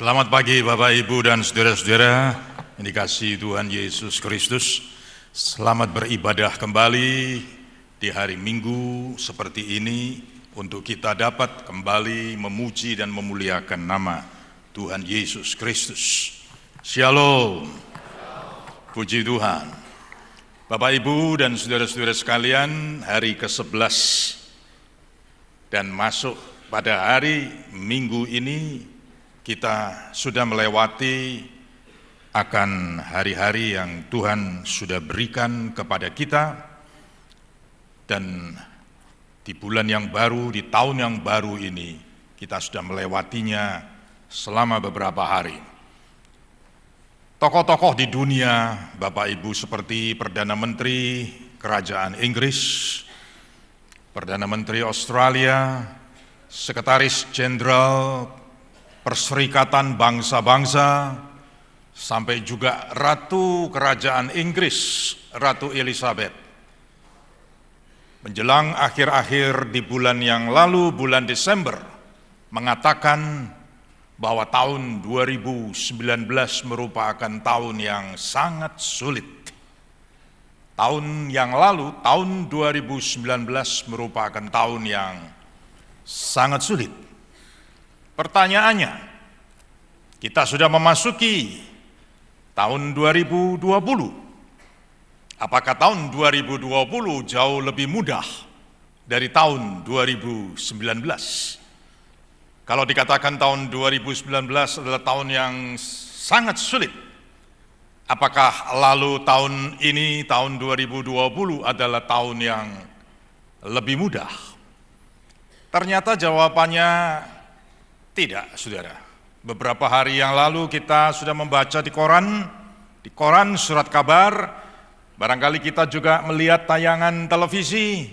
Selamat pagi Bapak Ibu dan saudara-saudara yang dikasih Tuhan Yesus Kristus. Selamat beribadah kembali di hari Minggu seperti ini untuk kita dapat kembali memuji dan memuliakan nama Tuhan Yesus Kristus. Shalom. Puji Tuhan. Bapak Ibu dan saudara-saudara sekalian, hari ke-11 dan masuk pada hari Minggu ini kita sudah melewati akan hari-hari yang Tuhan sudah berikan kepada kita dan di bulan yang baru, di tahun yang baru ini kita sudah melewatinya selama beberapa hari. Tokoh-tokoh di dunia, Bapak Ibu seperti Perdana Menteri Kerajaan Inggris, Perdana Menteri Australia, Sekretaris Jenderal Perserikatan Bangsa-Bangsa, sampai juga Ratu Kerajaan Inggris, Ratu Elizabeth. Menjelang akhir-akhir di bulan yang lalu, bulan Desember, mengatakan bahwa tahun 2019 merupakan tahun yang sangat sulit. Tahun yang lalu, tahun 2019 merupakan tahun yang sangat sulit Pertanyaannya, kita sudah memasuki tahun 2020. Apakah tahun 2020 jauh lebih mudah dari tahun 2019? Kalau dikatakan tahun 2019 adalah tahun yang sangat sulit, apakah lalu tahun ini, tahun 2020 adalah tahun yang lebih mudah? Ternyata jawabannya tidak, saudara. Beberapa hari yang lalu kita sudah membaca di koran, di koran surat kabar, barangkali kita juga melihat tayangan televisi,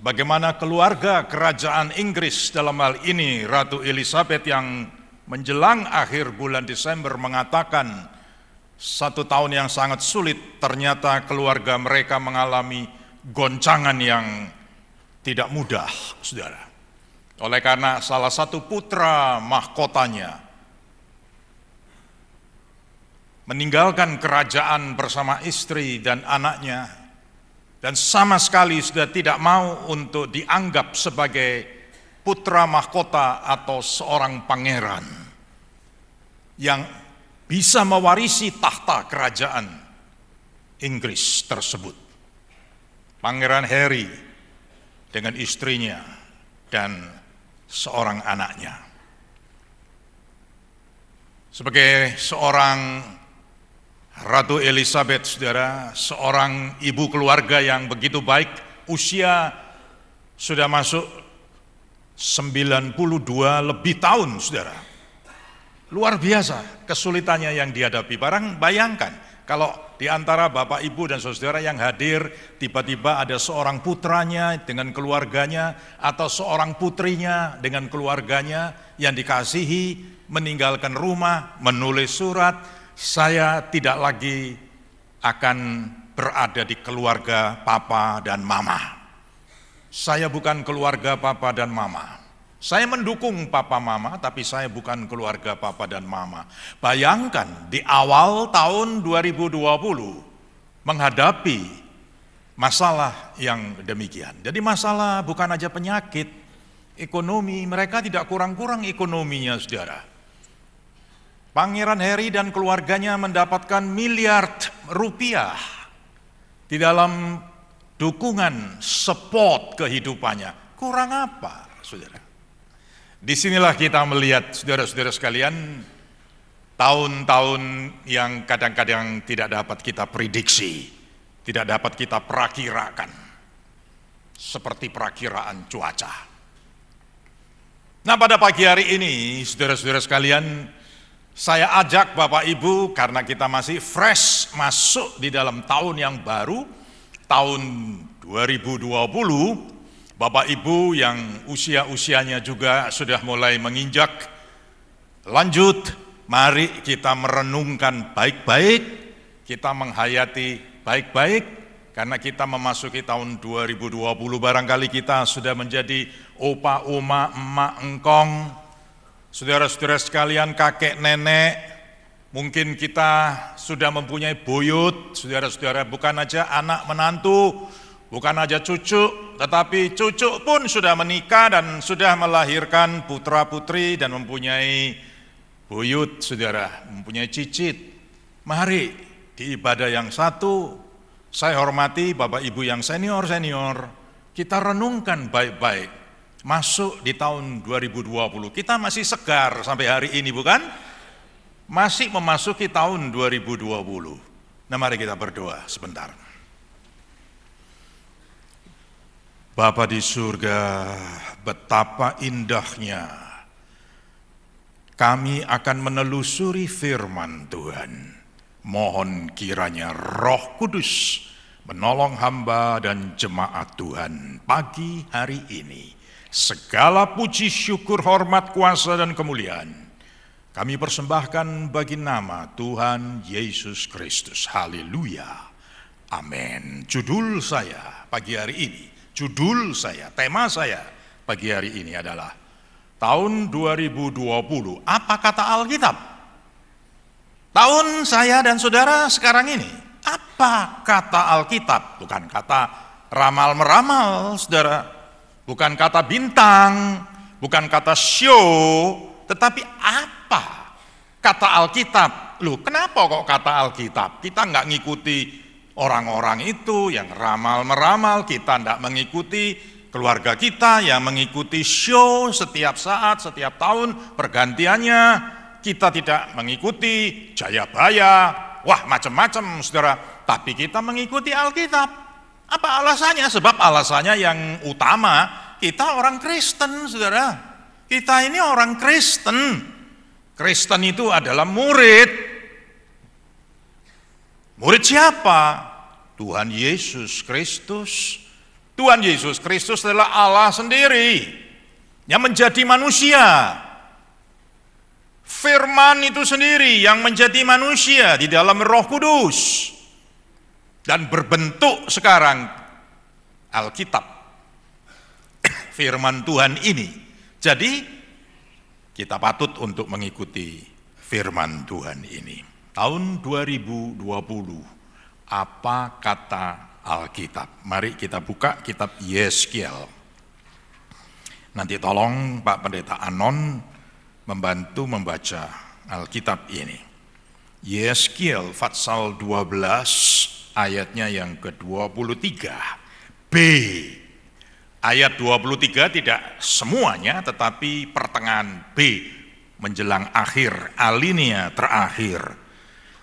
bagaimana keluarga kerajaan Inggris dalam hal ini? Ratu Elizabeth yang menjelang akhir bulan Desember mengatakan satu tahun yang sangat sulit, ternyata keluarga mereka mengalami goncangan yang tidak mudah, saudara. Oleh karena salah satu putra mahkotanya meninggalkan kerajaan bersama istri dan anaknya dan sama sekali sudah tidak mau untuk dianggap sebagai putra mahkota atau seorang pangeran yang bisa mewarisi tahta kerajaan Inggris tersebut. Pangeran Harry dengan istrinya dan seorang anaknya. Sebagai seorang Ratu Elizabeth, saudara, seorang ibu keluarga yang begitu baik, usia sudah masuk 92 lebih tahun, saudara. Luar biasa kesulitannya yang dihadapi. Barang bayangkan, kalau di antara Bapak Ibu dan Saudara yang hadir, tiba-tiba ada seorang putranya dengan keluarganya atau seorang putrinya dengan keluarganya yang dikasihi, meninggalkan rumah, menulis surat, saya tidak lagi akan berada di keluarga papa dan mama. Saya bukan keluarga papa dan mama. Saya mendukung papa mama, tapi saya bukan keluarga papa dan mama. Bayangkan di awal tahun 2020 menghadapi masalah yang demikian. Jadi masalah bukan aja penyakit, ekonomi, mereka tidak kurang-kurang ekonominya saudara. Pangeran Harry dan keluarganya mendapatkan miliar rupiah di dalam dukungan support kehidupannya. Kurang apa, saudara? Di sinilah kita melihat saudara-saudara sekalian tahun-tahun yang kadang-kadang tidak dapat kita prediksi, tidak dapat kita perakirakan, seperti perakiraan cuaca. Nah pada pagi hari ini, saudara-saudara sekalian, saya ajak Bapak Ibu karena kita masih fresh masuk di dalam tahun yang baru, tahun 2020, Bapak Ibu yang usia-usianya juga sudah mulai menginjak, lanjut, mari kita merenungkan baik-baik, kita menghayati baik-baik, karena kita memasuki tahun 2020 barangkali kita sudah menjadi opa, oma, emak, engkong, Saudara-saudara sekalian, kakek nenek, mungkin kita sudah mempunyai buyut, saudara-saudara, bukan aja anak menantu, bukan aja cucu, tetapi cucu pun sudah menikah dan sudah melahirkan putra-putri dan mempunyai buyut, saudara, mempunyai cicit. Mari di ibadah yang satu, saya hormati Bapak Ibu yang senior-senior, kita renungkan baik-baik masuk di tahun 2020. Kita masih segar sampai hari ini bukan? Masih memasuki tahun 2020. Nah mari kita berdoa sebentar. Bapa di surga, betapa indahnya kami akan menelusuri firman Tuhan. Mohon kiranya roh kudus menolong hamba dan jemaat Tuhan pagi hari ini Segala puji, syukur, hormat, kuasa, dan kemuliaan kami persembahkan bagi nama Tuhan Yesus Kristus. Haleluya. Amin. Judul saya pagi hari ini, judul saya, tema saya pagi hari ini adalah tahun 2020. Apa kata Alkitab? Tahun saya dan saudara sekarang ini. Apa kata Alkitab? Bukan kata ramal-meramal, saudara bukan kata bintang, bukan kata show, tetapi apa kata Alkitab. Loh, kenapa kok kata Alkitab? Kita nggak ngikuti orang-orang itu yang ramal-meramal, kita nggak mengikuti keluarga kita yang mengikuti show setiap saat, setiap tahun, pergantiannya. Kita tidak mengikuti jaya-baya, wah macam-macam saudara. Tapi kita mengikuti Alkitab. Apa alasannya? Sebab alasannya yang utama, kita orang Kristen, saudara. Kita ini orang Kristen. Kristen itu adalah murid. Murid siapa? Tuhan Yesus Kristus. Tuhan Yesus Kristus adalah Allah sendiri yang menjadi manusia. Firman itu sendiri yang menjadi manusia di dalam Roh Kudus dan berbentuk sekarang Alkitab firman Tuhan ini. Jadi kita patut untuk mengikuti firman Tuhan ini. Tahun 2020 apa kata Alkitab? Mari kita buka kitab Yeskiel. Nanti tolong Pak Pendeta Anon membantu membaca Alkitab ini. Yeskiel Fatsal 12 ayatnya yang ke-23. B. Ayat 23 tidak semuanya tetapi pertengahan B menjelang akhir alinea terakhir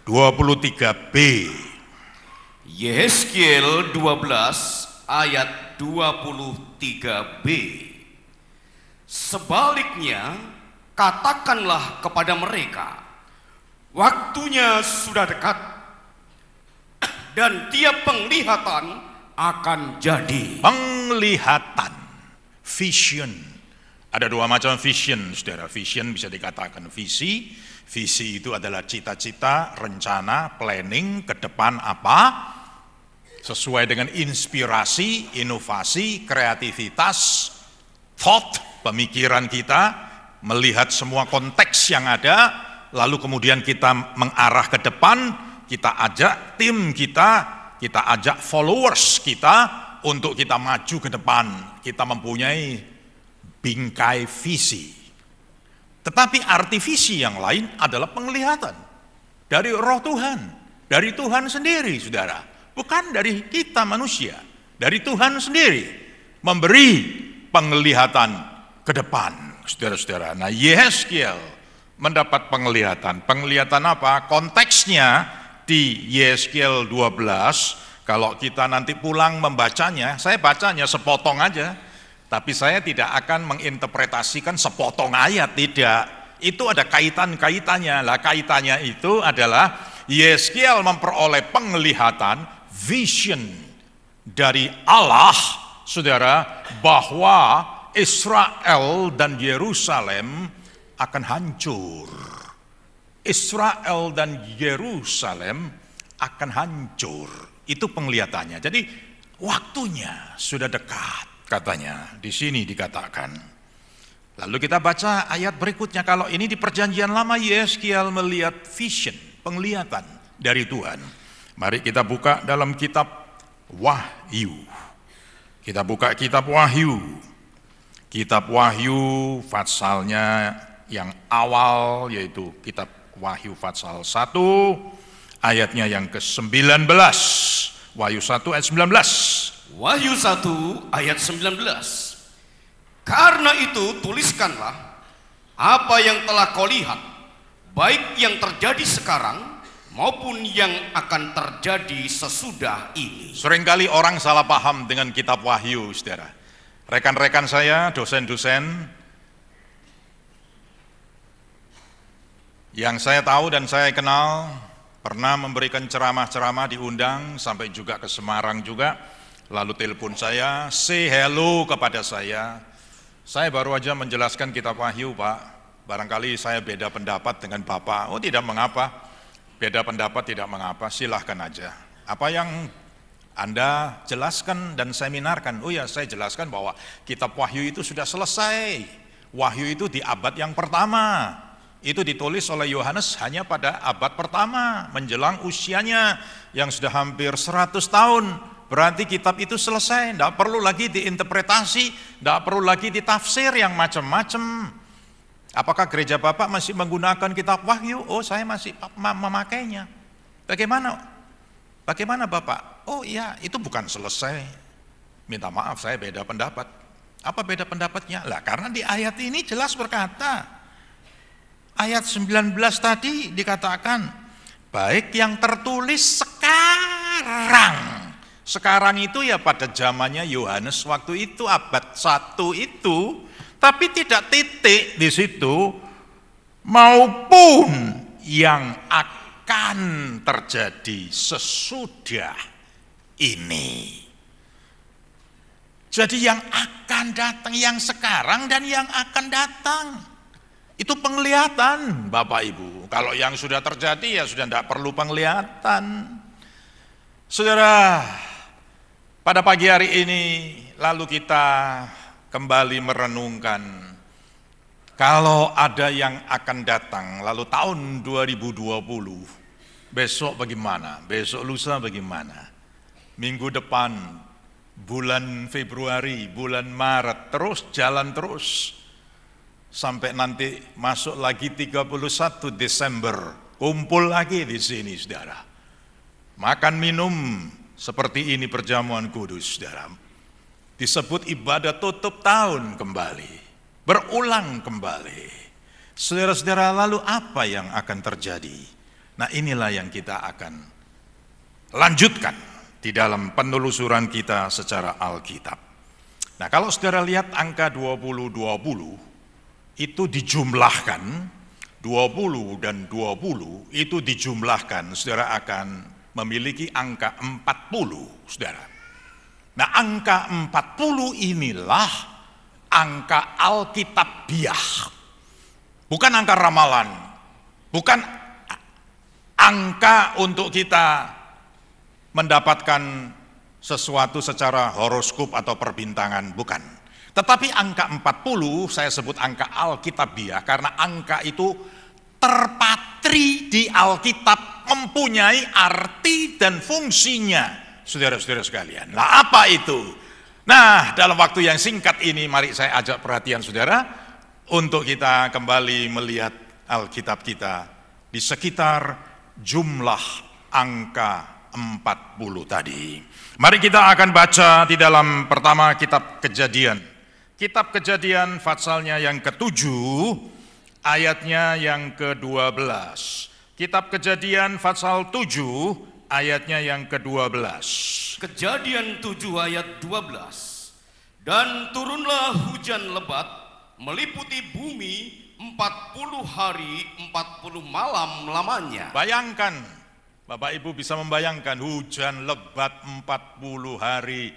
23B. Yeskiel 12 ayat 23B. Sebaliknya, katakanlah kepada mereka, waktunya sudah dekat dan tiap penglihatan akan jadi. Penglihatan, vision. Ada dua macam vision, saudara. Vision bisa dikatakan visi. Visi itu adalah cita-cita, rencana, planning ke depan apa, sesuai dengan inspirasi, inovasi, kreativitas, thought, pemikiran kita, melihat semua konteks yang ada, lalu kemudian kita mengarah ke depan, kita ajak tim kita, kita ajak followers kita untuk kita maju ke depan. Kita mempunyai bingkai visi. Tetapi arti visi yang lain adalah penglihatan dari roh Tuhan, dari Tuhan sendiri, saudara. Bukan dari kita manusia, dari Tuhan sendiri memberi penglihatan ke depan, saudara-saudara. Nah, Yeskiel mendapat penglihatan. Penglihatan apa? Konteksnya di Yeskiel 12, kalau kita nanti pulang membacanya, saya bacanya sepotong aja, tapi saya tidak akan menginterpretasikan sepotong ayat, tidak. Itu ada kaitan-kaitannya. Lah kaitannya itu adalah Yeskiel memperoleh penglihatan, vision dari Allah, saudara, bahwa Israel dan Yerusalem akan hancur Israel dan Yerusalem akan hancur. Itu penglihatannya. Jadi waktunya sudah dekat katanya. Di sini dikatakan. Lalu kita baca ayat berikutnya, kalau ini di perjanjian lama Yeskiel melihat vision, penglihatan dari Tuhan. Mari kita buka dalam kitab Wahyu. Kita buka kitab Wahyu. Kitab Wahyu fatsalnya yang awal yaitu kitab Wahyu Fatsal 1 ayatnya yang ke-19. Wahyu 1 ayat 19. Wahyu 1 ayat 19. Karena itu tuliskanlah apa yang telah kau lihat, baik yang terjadi sekarang maupun yang akan terjadi sesudah ini. Seringkali orang salah paham dengan kitab Wahyu, Saudara. Rekan-rekan saya, dosen-dosen Yang saya tahu dan saya kenal pernah memberikan ceramah-ceramah diundang sampai juga ke Semarang juga. Lalu telepon saya, say hello kepada saya. Saya baru aja menjelaskan kitab Wahyu Pak. Barangkali saya beda pendapat dengan Bapak. Oh tidak mengapa. Beda pendapat tidak mengapa, silahkan aja. Apa yang Anda jelaskan dan seminarkan, oh ya saya jelaskan bahwa kitab Wahyu itu sudah selesai. Wahyu itu di abad yang pertama, itu ditulis oleh Yohanes hanya pada abad pertama, menjelang usianya yang sudah hampir 100 tahun. Berarti kitab itu selesai, tidak perlu lagi diinterpretasi, tidak perlu lagi ditafsir yang macam-macam. Apakah gereja Bapak masih menggunakan kitab Wahyu? Oh, saya masih memakainya. Bagaimana? Bagaimana Bapak? Oh iya, itu bukan selesai. Minta maaf, saya beda pendapat. Apa beda pendapatnya? Lah, karena di ayat ini jelas berkata, ayat 19 tadi dikatakan baik yang tertulis sekarang. Sekarang itu ya pada zamannya Yohanes waktu itu abad 1 itu tapi tidak titik di situ maupun yang akan terjadi sesudah ini. Jadi yang akan datang, yang sekarang dan yang akan datang. Itu penglihatan Bapak Ibu. Kalau yang sudah terjadi ya sudah tidak perlu penglihatan. Saudara, pada pagi hari ini lalu kita kembali merenungkan kalau ada yang akan datang lalu tahun 2020 besok bagaimana? Besok lusa bagaimana? Minggu depan bulan Februari, bulan Maret terus jalan terus sampai nanti masuk lagi 31 Desember, kumpul lagi di sini saudara. Makan minum seperti ini perjamuan kudus saudara. Disebut ibadah tutup tahun kembali, berulang kembali. Saudara-saudara lalu apa yang akan terjadi? Nah inilah yang kita akan lanjutkan di dalam penelusuran kita secara Alkitab. Nah kalau saudara lihat angka 2020, itu dijumlahkan 20 dan 20 itu dijumlahkan saudara akan memiliki angka 40 saudara. Nah angka 40 inilah angka Alkitabiah. Bukan angka ramalan. Bukan angka untuk kita mendapatkan sesuatu secara horoskop atau perbintangan. Bukan. Tetapi angka 40 saya sebut angka Alkitabiah karena angka itu terpatri di Alkitab mempunyai arti dan fungsinya. Saudara-saudara sekalian. Nah apa itu? Nah dalam waktu yang singkat ini mari saya ajak perhatian saudara untuk kita kembali melihat Alkitab kita di sekitar jumlah angka 40 tadi. Mari kita akan baca di dalam pertama kitab kejadian Kitab Kejadian fatsalnya yang ketujuh, ayatnya yang ke-12. Kitab Kejadian fatsal 7, ayatnya yang ke-12. Kejadian 7 ayat 12. Dan turunlah hujan lebat meliputi bumi 40 hari 40 malam lamanya. Bayangkan, Bapak Ibu bisa membayangkan hujan lebat 40 hari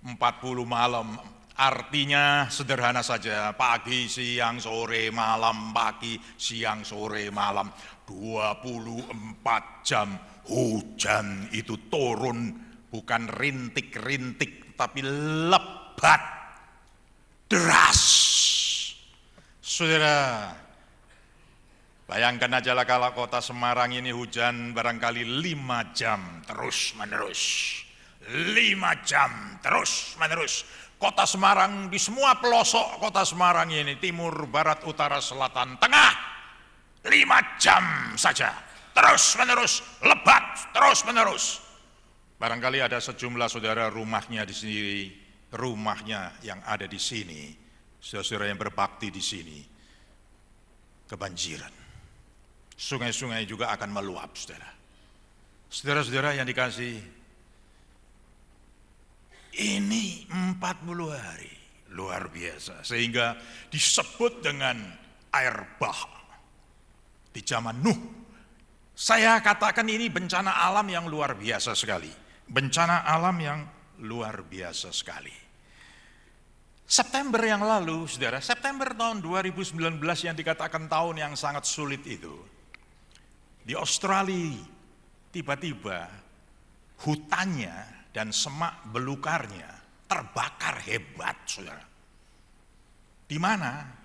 40 malam Artinya sederhana saja, pagi, siang, sore, malam, pagi, siang, sore, malam. 24 jam hujan itu turun, bukan rintik-rintik, tapi lebat, deras. Saudara, bayangkan aja lah kalau kota Semarang ini hujan barangkali lima jam terus menerus. Lima jam terus menerus. Kota Semarang di semua pelosok kota Semarang ini, timur, barat, utara, selatan, tengah. Jam saja. Terus menerus, lebat, terus menerus. Barangkali ada sejumlah saudara rumahnya di sini, rumahnya yang ada di sini saudara-saudara yang berbakti di sini, kebanjiran. Sungai-sungai juga akan meluap, saudara. Saudara-saudara yang dikasih, ini 40 hari, luar biasa. Sehingga disebut dengan air bah. Di zaman Nuh, saya katakan ini bencana alam yang luar biasa sekali. Bencana alam yang luar biasa sekali. September yang lalu, saudara, September tahun 2019 yang dikatakan tahun yang sangat sulit itu, di Australia tiba-tiba hutannya dan semak belukarnya terbakar hebat, saudara. Di mana?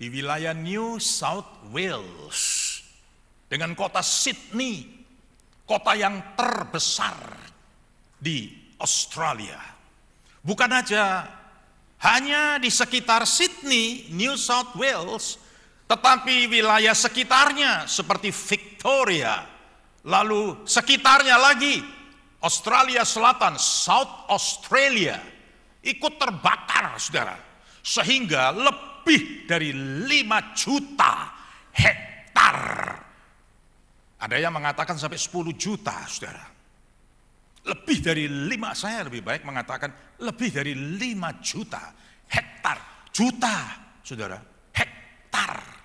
Di wilayah New South Wales dengan kota Sydney, kota yang terbesar di Australia. Bukan aja hanya di sekitar Sydney, New South Wales, tetapi wilayah sekitarnya seperti Victoria, lalu sekitarnya lagi Australia Selatan, South Australia, ikut terbakar, saudara. Sehingga lebih dari 5 juta hektar. Ada yang mengatakan sampai 10 juta, saudara. Lebih dari 5, saya lebih baik mengatakan lebih dari 5 juta hektar, juta saudara, hektar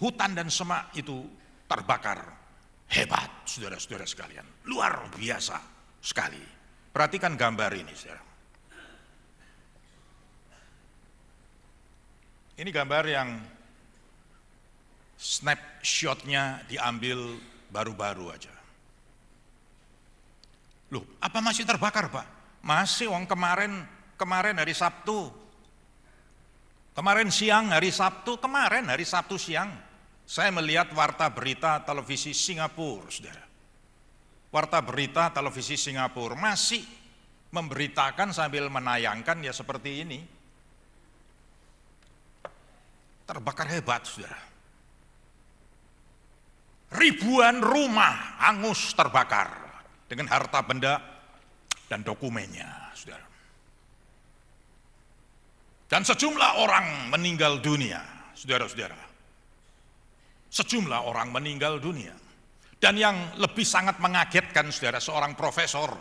hutan dan semak itu terbakar. Hebat saudara-saudara sekalian, luar biasa sekali. Perhatikan gambar ini saudara. Ini gambar yang snapshotnya diambil baru-baru aja. Loh, apa masih terbakar Pak? Masih wong kemarin kemarin hari Sabtu. Kemarin siang hari Sabtu, kemarin hari Sabtu siang saya melihat warta berita televisi Singapura, Saudara. Warta berita televisi Singapura masih memberitakan sambil menayangkan ya seperti ini. Terbakar hebat, Saudara. Ribuan rumah hangus terbakar dengan harta benda dan dokumennya, saudara. Dan sejumlah orang meninggal dunia, saudara-saudara. Sejumlah orang meninggal dunia. Dan yang lebih sangat mengagetkan, saudara, seorang profesor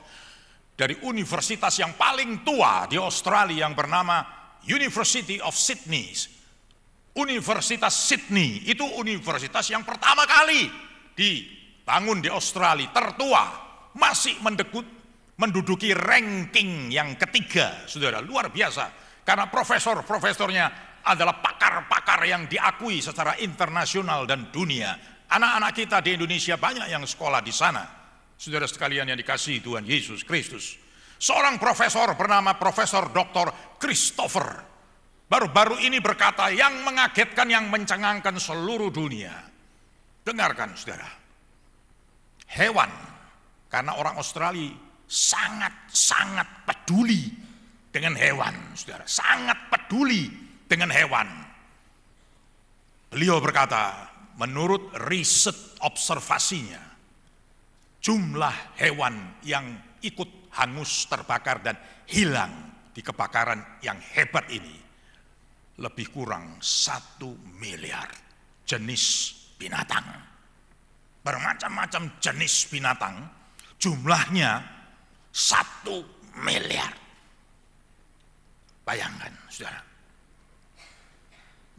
dari universitas yang paling tua di Australia yang bernama University of Sydney. Universitas Sydney itu universitas yang pertama kali dibangun di Australia, tertua, masih mendekut menduduki ranking yang ketiga, saudara, luar biasa. Karena profesor-profesornya adalah pakar-pakar yang diakui secara internasional dan dunia. Anak-anak kita di Indonesia banyak yang sekolah di sana. Saudara sekalian yang dikasih Tuhan Yesus Kristus. Seorang profesor bernama Profesor Dr. Christopher baru-baru ini berkata yang mengagetkan, yang mencengangkan seluruh dunia. Dengarkan saudara. Hewan, karena orang Australia sangat-sangat peduli dengan hewan, saudara. Sangat peduli dengan hewan. Beliau berkata, menurut riset observasinya, jumlah hewan yang ikut hangus terbakar dan hilang di kebakaran yang hebat ini lebih kurang satu miliar jenis binatang. Bermacam-macam jenis binatang, jumlahnya satu miliar. Bayangkan, saudara.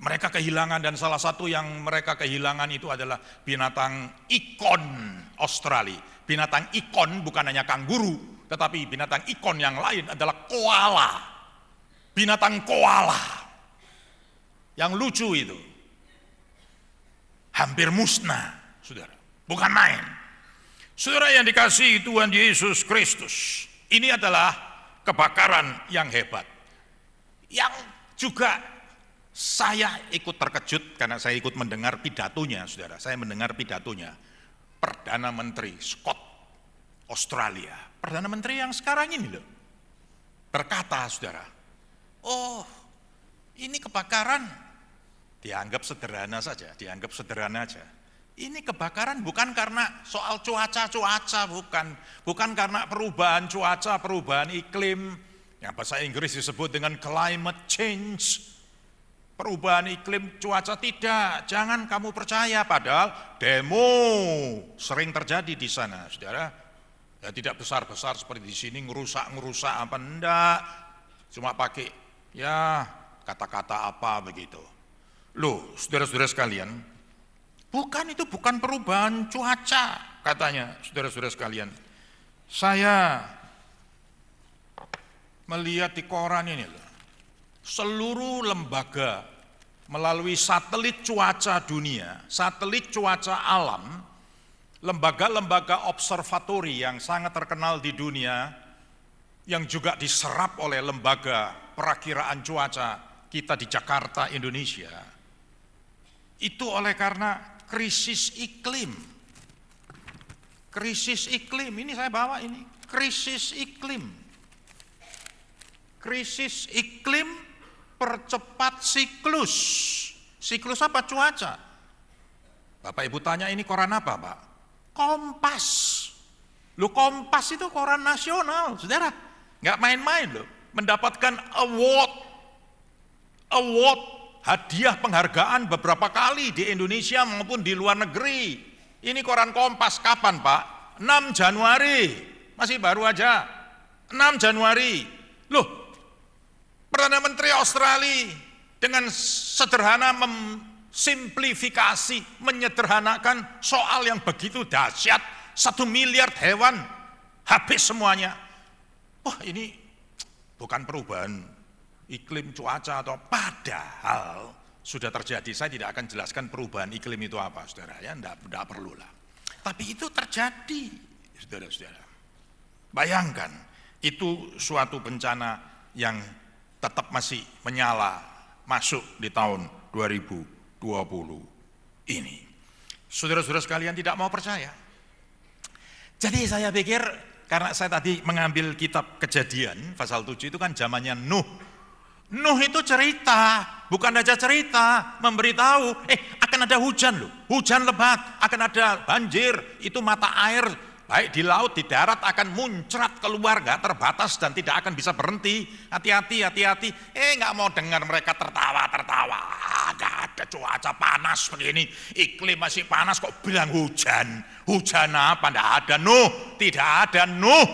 Mereka kehilangan dan salah satu yang mereka kehilangan itu adalah binatang ikon Australia. Binatang ikon bukan hanya kanguru, tetapi binatang ikon yang lain adalah koala. Binatang koala. Yang lucu itu. Hampir musnah, saudara. Bukan main. Saudara yang dikasih Tuhan Yesus Kristus, ini adalah kebakaran yang hebat. Yang juga Saya ikut terkejut karena saya ikut mendengar pidatonya, saudara. Saya mendengar pidatonya. Perdana Menteri Scott Australia. Perdana Menteri yang sekarang ini loh. Berkata, saudara, oh ini kebakaran. Dianggap sederhana saja, dianggap sederhana saja. Ini kebakaran bukan karena soal cuaca-cuaca, bukan. Bukan karena perubahan cuaca, perubahan iklim, yang bahasa Inggris disebut dengan climate change. Perubahan iklim cuaca tidak, jangan kamu percaya padahal demo sering terjadi di sana, Saudara. Ya tidak besar-besar seperti di sini ngerusak-ngerusak apa enggak. Cuma pakai ya kata-kata apa begitu. Loh, saudara-saudara sekalian, bukan itu bukan perubahan cuaca katanya, saudara-saudara sekalian. Saya melihat di koran ini loh, seluruh lembaga melalui satelit cuaca dunia, satelit cuaca alam, lembaga-lembaga observatori yang sangat terkenal di dunia, yang juga diserap oleh lembaga perakiraan cuaca kita di Jakarta, Indonesia, itu oleh karena krisis iklim. Krisis iklim, ini saya bawa ini, krisis iklim krisis iklim percepat siklus. Siklus apa? Cuaca. Bapak Ibu tanya ini koran apa Pak? Kompas. Lu Kompas itu koran nasional, saudara. Nggak main-main loh. Mendapatkan award. Award, hadiah penghargaan beberapa kali di Indonesia maupun di luar negeri. Ini koran Kompas kapan Pak? 6 Januari. Masih baru aja. 6 Januari. Loh, Perdana Menteri Australia dengan sederhana memsimplifikasi, menyederhanakan soal yang begitu dahsyat, satu miliar hewan habis semuanya. Wah ini bukan perubahan iklim cuaca atau padahal sudah terjadi. Saya tidak akan jelaskan perubahan iklim itu apa, saudara. Ya, enggak perlu lah. Tapi itu terjadi, saudara-saudara. Bayangkan, itu suatu bencana yang tetap masih menyala masuk di tahun 2020 ini. Saudara-saudara sekalian tidak mau percaya. Jadi saya pikir karena saya tadi mengambil kitab kejadian pasal 7 itu kan zamannya Nuh. Nuh itu cerita, bukan saja cerita, memberitahu, eh akan ada hujan loh, hujan lebat, akan ada banjir, itu mata air baik di laut, di darat akan muncrat keluar, gak terbatas dan tidak akan bisa berhenti. Hati-hati, hati-hati. Eh nggak mau dengar mereka tertawa, tertawa. Gak ada cuaca panas begini, iklim masih panas kok bilang hujan. Hujan apa? Nggak ada Nuh, tidak ada Nuh.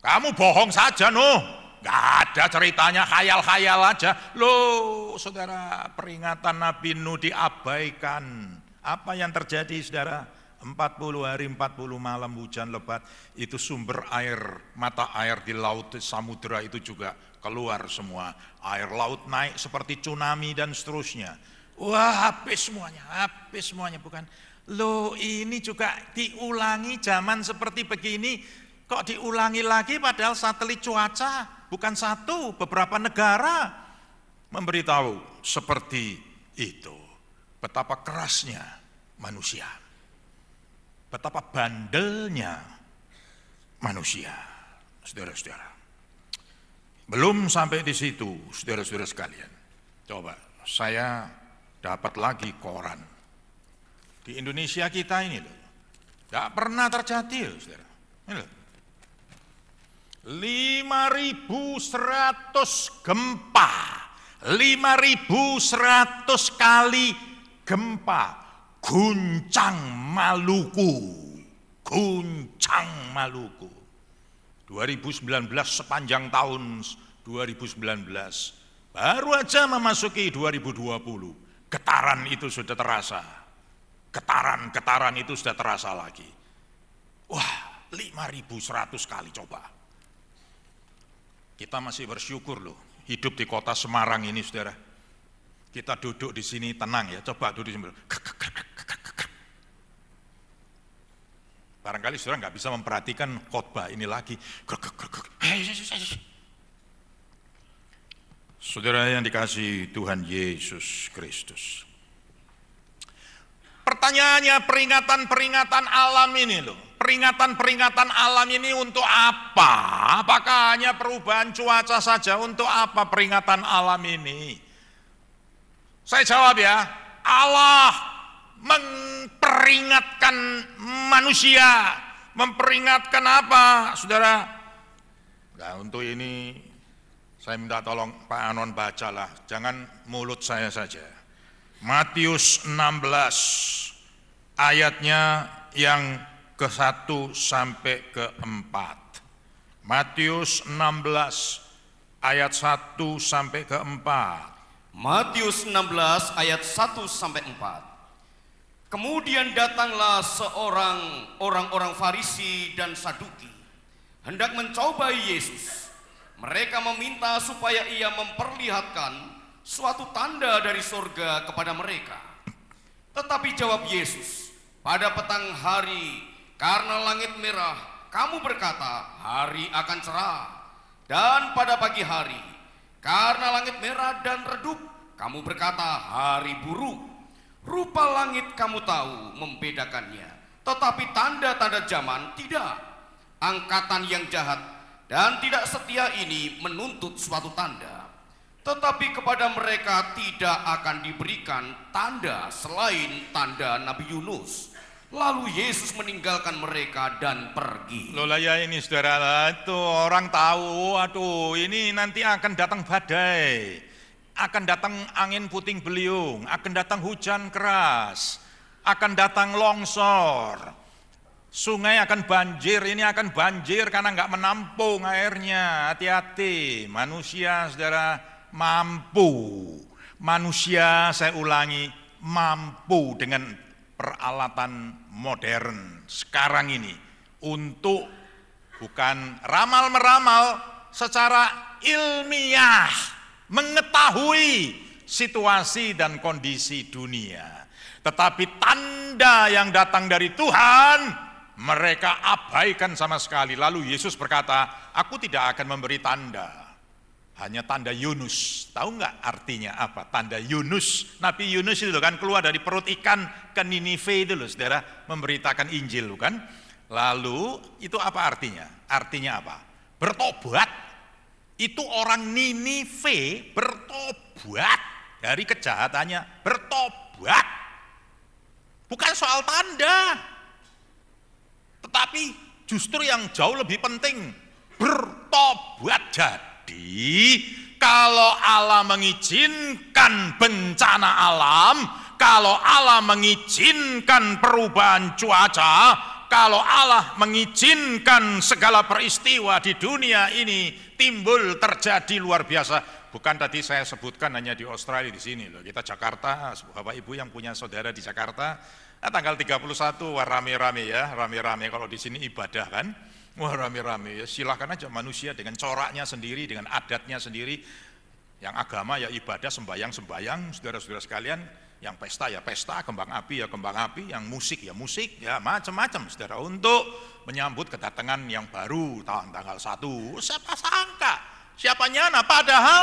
Kamu bohong saja Nuh. Gak ada ceritanya khayal-khayal aja. Loh, saudara, peringatan Nabi Nuh diabaikan. Apa yang terjadi, saudara? 40 hari 40 malam hujan lebat itu sumber air mata air di laut samudera itu juga keluar semua air laut naik seperti tsunami dan seterusnya wah habis semuanya habis semuanya bukan lo ini juga diulangi zaman seperti begini kok diulangi lagi padahal satelit cuaca bukan satu beberapa negara memberitahu seperti itu betapa kerasnya manusia betapa bandelnya manusia, saudara-saudara. Belum sampai di situ, saudara-saudara sekalian. Coba, saya dapat lagi koran. Di Indonesia kita ini loh, tidak pernah terjadi saudara. Ini loh. 5100 gempa, 5100 kali gempa. Guncang Maluku. Guncang Maluku. 2019 sepanjang tahun. 2019 baru aja memasuki 2020 getaran itu sudah terasa. Getaran-getaran itu sudah terasa lagi. Wah 5100 kali coba kita masih bersyukur loh hidup di kota Semarang ini saudara kita duduk di sini tenang ya coba duduk di sini Barangkali saudara nggak bisa memperhatikan khotbah ini lagi. Saudara yang dikasih Tuhan Yesus Kristus. Pertanyaannya peringatan-peringatan alam ini loh. Peringatan-peringatan alam ini untuk apa? Apakah hanya perubahan cuaca saja? Untuk apa peringatan alam ini? Saya jawab ya, Allah memperingatkan manusia. Memperingatkan apa, saudara? Nah, untuk ini saya minta tolong Pak Anon bacalah, jangan mulut saya saja. Matius 16 ayatnya yang ke-1 sampai ke-4. Matius 16 ayat 1 sampai ke-4. Matius 16 ayat 1 sampai 4. Kemudian datanglah seorang orang-orang Farisi dan Saduki hendak mencobai Yesus. Mereka meminta supaya ia memperlihatkan suatu tanda dari surga kepada mereka. Tetapi jawab Yesus, pada petang hari karena langit merah kamu berkata hari akan cerah. Dan pada pagi hari karena langit merah dan redup kamu berkata hari buruk. Rupa langit kamu tahu membedakannya. Tetapi tanda-tanda zaman tidak. Angkatan yang jahat dan tidak setia ini menuntut suatu tanda. Tetapi kepada mereka tidak akan diberikan tanda selain tanda Nabi Yunus. Lalu Yesus meninggalkan mereka dan pergi. Lola ya ini saudara, itu orang tahu, aduh ini nanti akan datang badai, akan datang angin puting beliung, akan datang hujan keras, akan datang longsor, Sungai akan banjir, ini akan banjir karena nggak menampung airnya. Hati-hati, manusia saudara mampu. Manusia saya ulangi, mampu dengan peralatan modern sekarang ini untuk bukan ramal-meramal secara ilmiah mengetahui situasi dan kondisi dunia. Tetapi tanda yang datang dari Tuhan mereka abaikan sama sekali. Lalu Yesus berkata, aku tidak akan memberi tanda. Hanya tanda Yunus. Tahu nggak artinya apa? Tanda Yunus. Nabi Yunus itu kan keluar dari perut ikan ke Ninive itu loh, saudara. Memberitakan Injil kan. Lalu itu apa artinya? Artinya apa? Bertobat. Itu orang Ninive bertobat dari kejahatannya. Bertobat. Bukan soal tanda. Tetapi justru yang jauh lebih penting bertobat. Jadi kalau Allah mengizinkan bencana alam, kalau Allah mengizinkan perubahan cuaca, kalau Allah mengizinkan segala peristiwa di dunia ini timbul terjadi luar biasa. Bukan tadi saya sebutkan hanya di Australia di sini loh. Kita Jakarta, Bapak Ibu yang punya saudara di Jakarta, Nah, tanggal 31 wah rame-rame ya, rame-rame kalau di sini ibadah kan. Wah rame-rame ya, silahkan aja manusia dengan coraknya sendiri, dengan adatnya sendiri. Yang agama ya ibadah, sembayang-sembayang, saudara-saudara sekalian. Yang pesta ya pesta, kembang api ya kembang api, yang musik ya musik, ya macam-macam saudara. Untuk menyambut kedatangan yang baru tanggal 1. Siapa sangka, siapa nyana, padahal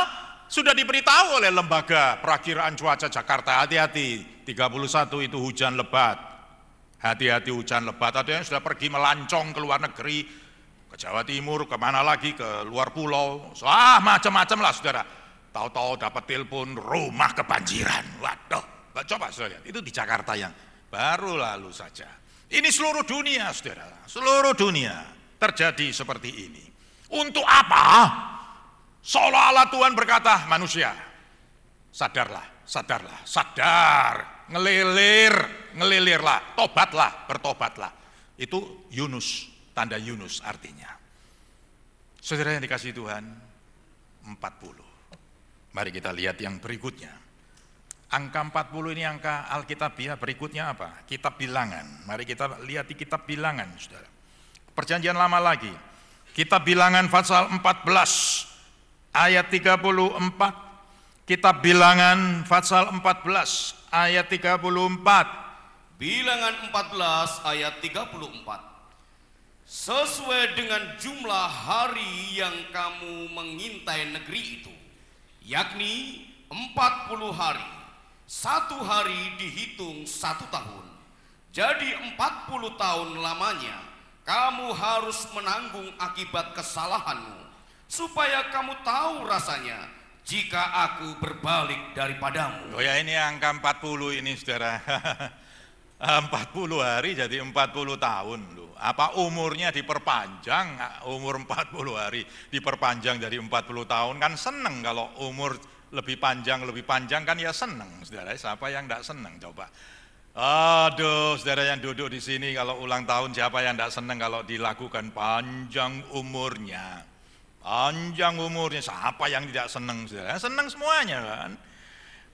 sudah diberitahu oleh lembaga perakiraan cuaca Jakarta, hati-hati, 31 itu hujan lebat. Hati-hati hujan lebat. Ada yang sudah pergi melancong ke luar negeri, ke Jawa Timur, ke mana lagi, ke luar pulau. Ah, macam-macam lah saudara. Tahu-tahu dapat telepon rumah kebanjiran. Waduh, coba saudara. Itu di Jakarta yang baru lalu saja. Ini seluruh dunia saudara. Seluruh dunia terjadi seperti ini. Untuk apa? Seolah-olah Tuhan berkata, manusia, sadarlah, sadarlah, sadar ngelilir, ngelilirlah, tobatlah, bertobatlah. Itu Yunus, tanda Yunus artinya. Saudara yang dikasih Tuhan, 40. Mari kita lihat yang berikutnya. Angka 40 ini angka Alkitabiah berikutnya apa? Kitab bilangan. Mari kita lihat di kitab bilangan, saudara. Perjanjian lama lagi. Kitab bilangan pasal 14 ayat 34. Kitab bilangan pasal 14 ayat 34. Bilangan 14 ayat 34. Sesuai dengan jumlah hari yang kamu mengintai negeri itu, yakni 40 hari. Satu hari dihitung satu tahun. Jadi 40 tahun lamanya kamu harus menanggung akibat kesalahanmu supaya kamu tahu rasanya jika aku berbalik daripadamu. Oh ya ini angka 40 ini saudara. 40 hari jadi 40 tahun loh. Apa umurnya diperpanjang, umur 40 hari diperpanjang jadi 40 tahun kan seneng kalau umur lebih panjang, lebih panjang kan ya seneng. Saudara, siapa yang tidak seneng coba. Aduh, saudara yang duduk di sini kalau ulang tahun siapa yang tidak seneng kalau dilakukan panjang umurnya. Panjang umurnya, siapa yang tidak senang? Senang semuanya kan.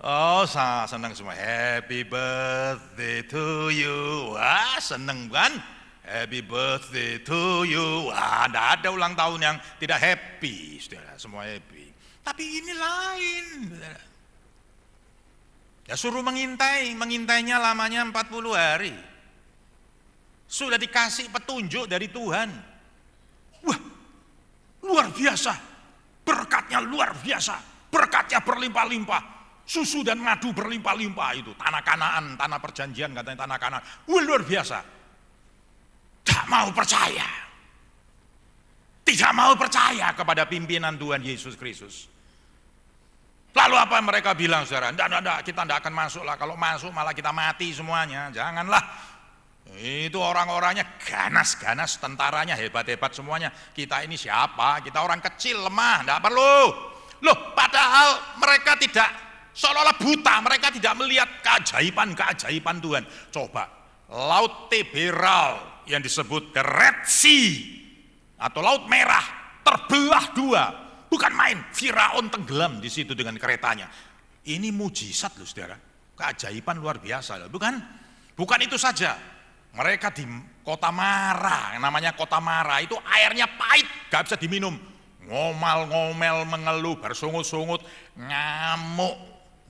Oh, senang semua. Happy birthday to you. Wah, senang kan? Happy birthday to you. Wah, ada ulang tahun yang tidak happy, saudara. Semua happy. Tapi ini lain. Ya suruh mengintai, mengintainya lamanya 40 hari. Sudah dikasih petunjuk dari Tuhan. Wah, luar biasa. Berkatnya luar biasa. Berkatnya berlimpah-limpah. Susu dan madu berlimpah-limpah itu. Tanah kanaan, tanah perjanjian katanya tanah kanaan. Wah, luar biasa. Tak mau percaya. Tidak mau percaya kepada pimpinan Tuhan Yesus Kristus. Lalu apa yang mereka bilang saudara? Tidak, tidak, tidak, kita tidak akan masuk lah. Kalau masuk malah kita mati semuanya. Janganlah. Itu orang-orangnya ganas-ganas, tentaranya hebat-hebat semuanya. Kita ini siapa? Kita orang kecil, lemah, tidak perlu. Loh, padahal mereka tidak seolah-olah buta, mereka tidak melihat keajaiban-keajaiban Tuhan. Coba, Laut Tiberal yang disebut the Red Sea atau Laut Merah terbelah dua. Bukan main, Firaun tenggelam di situ dengan keretanya. Ini mujizat loh saudara, keajaiban luar biasa loh, bukan? Bukan itu saja, mereka di kota Mara, yang namanya kota Mara itu airnya pahit, gak bisa diminum. Ngomal-ngomel, mengeluh, bersungut-sungut, ngamuk,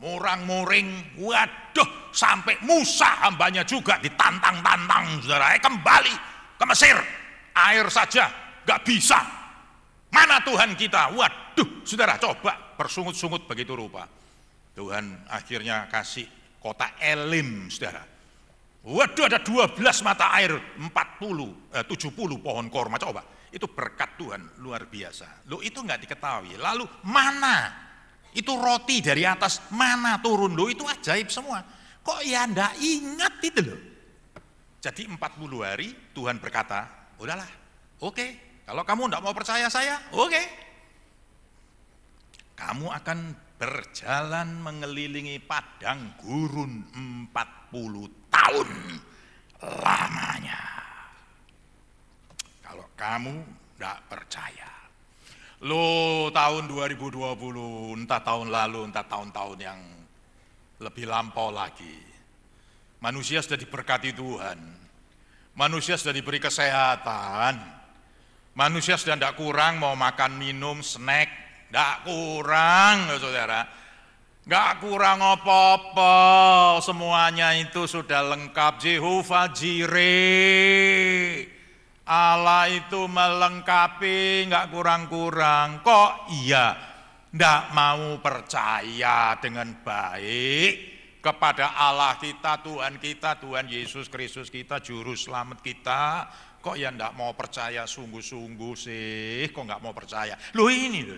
murang-muring, waduh, sampai Musa hambanya juga ditantang-tantang, saudara, eh, kembali ke Mesir, air saja gak bisa. Mana Tuhan kita? Waduh, saudara, coba bersungut-sungut begitu rupa. Tuhan akhirnya kasih kota Elim, saudara Waduh ada 12 mata air, 40, eh, 70 pohon korma, coba. Itu berkat Tuhan, luar biasa. Lo itu nggak diketahui. Lalu mana? Itu roti dari atas, mana turun? Lo itu ajaib semua. Kok ya ndak ingat itu loh. Jadi 40 hari Tuhan berkata, udahlah, oke. Kalau kamu ndak mau percaya saya, oke. Kamu akan berjalan mengelilingi padang gurun 40 tahun lamanya. Kalau kamu tidak percaya. Lo tahun 2020, entah tahun lalu, entah tahun-tahun yang lebih lampau lagi. Manusia sudah diberkati Tuhan. Manusia sudah diberi kesehatan. Manusia sudah tidak kurang mau makan, minum, snack. Tidak kurang, saudara Gak kurang apa-apa, semuanya itu sudah lengkap. Jehovah Jireh, Allah itu melengkapi, gak kurang-kurang. Kok iya, gak mau percaya dengan baik kepada Allah kita, Tuhan kita, Tuhan Yesus Kristus kita, Juru Selamat kita. Kok ya gak mau percaya sungguh-sungguh sih, kok gak mau percaya. Loh ini loh,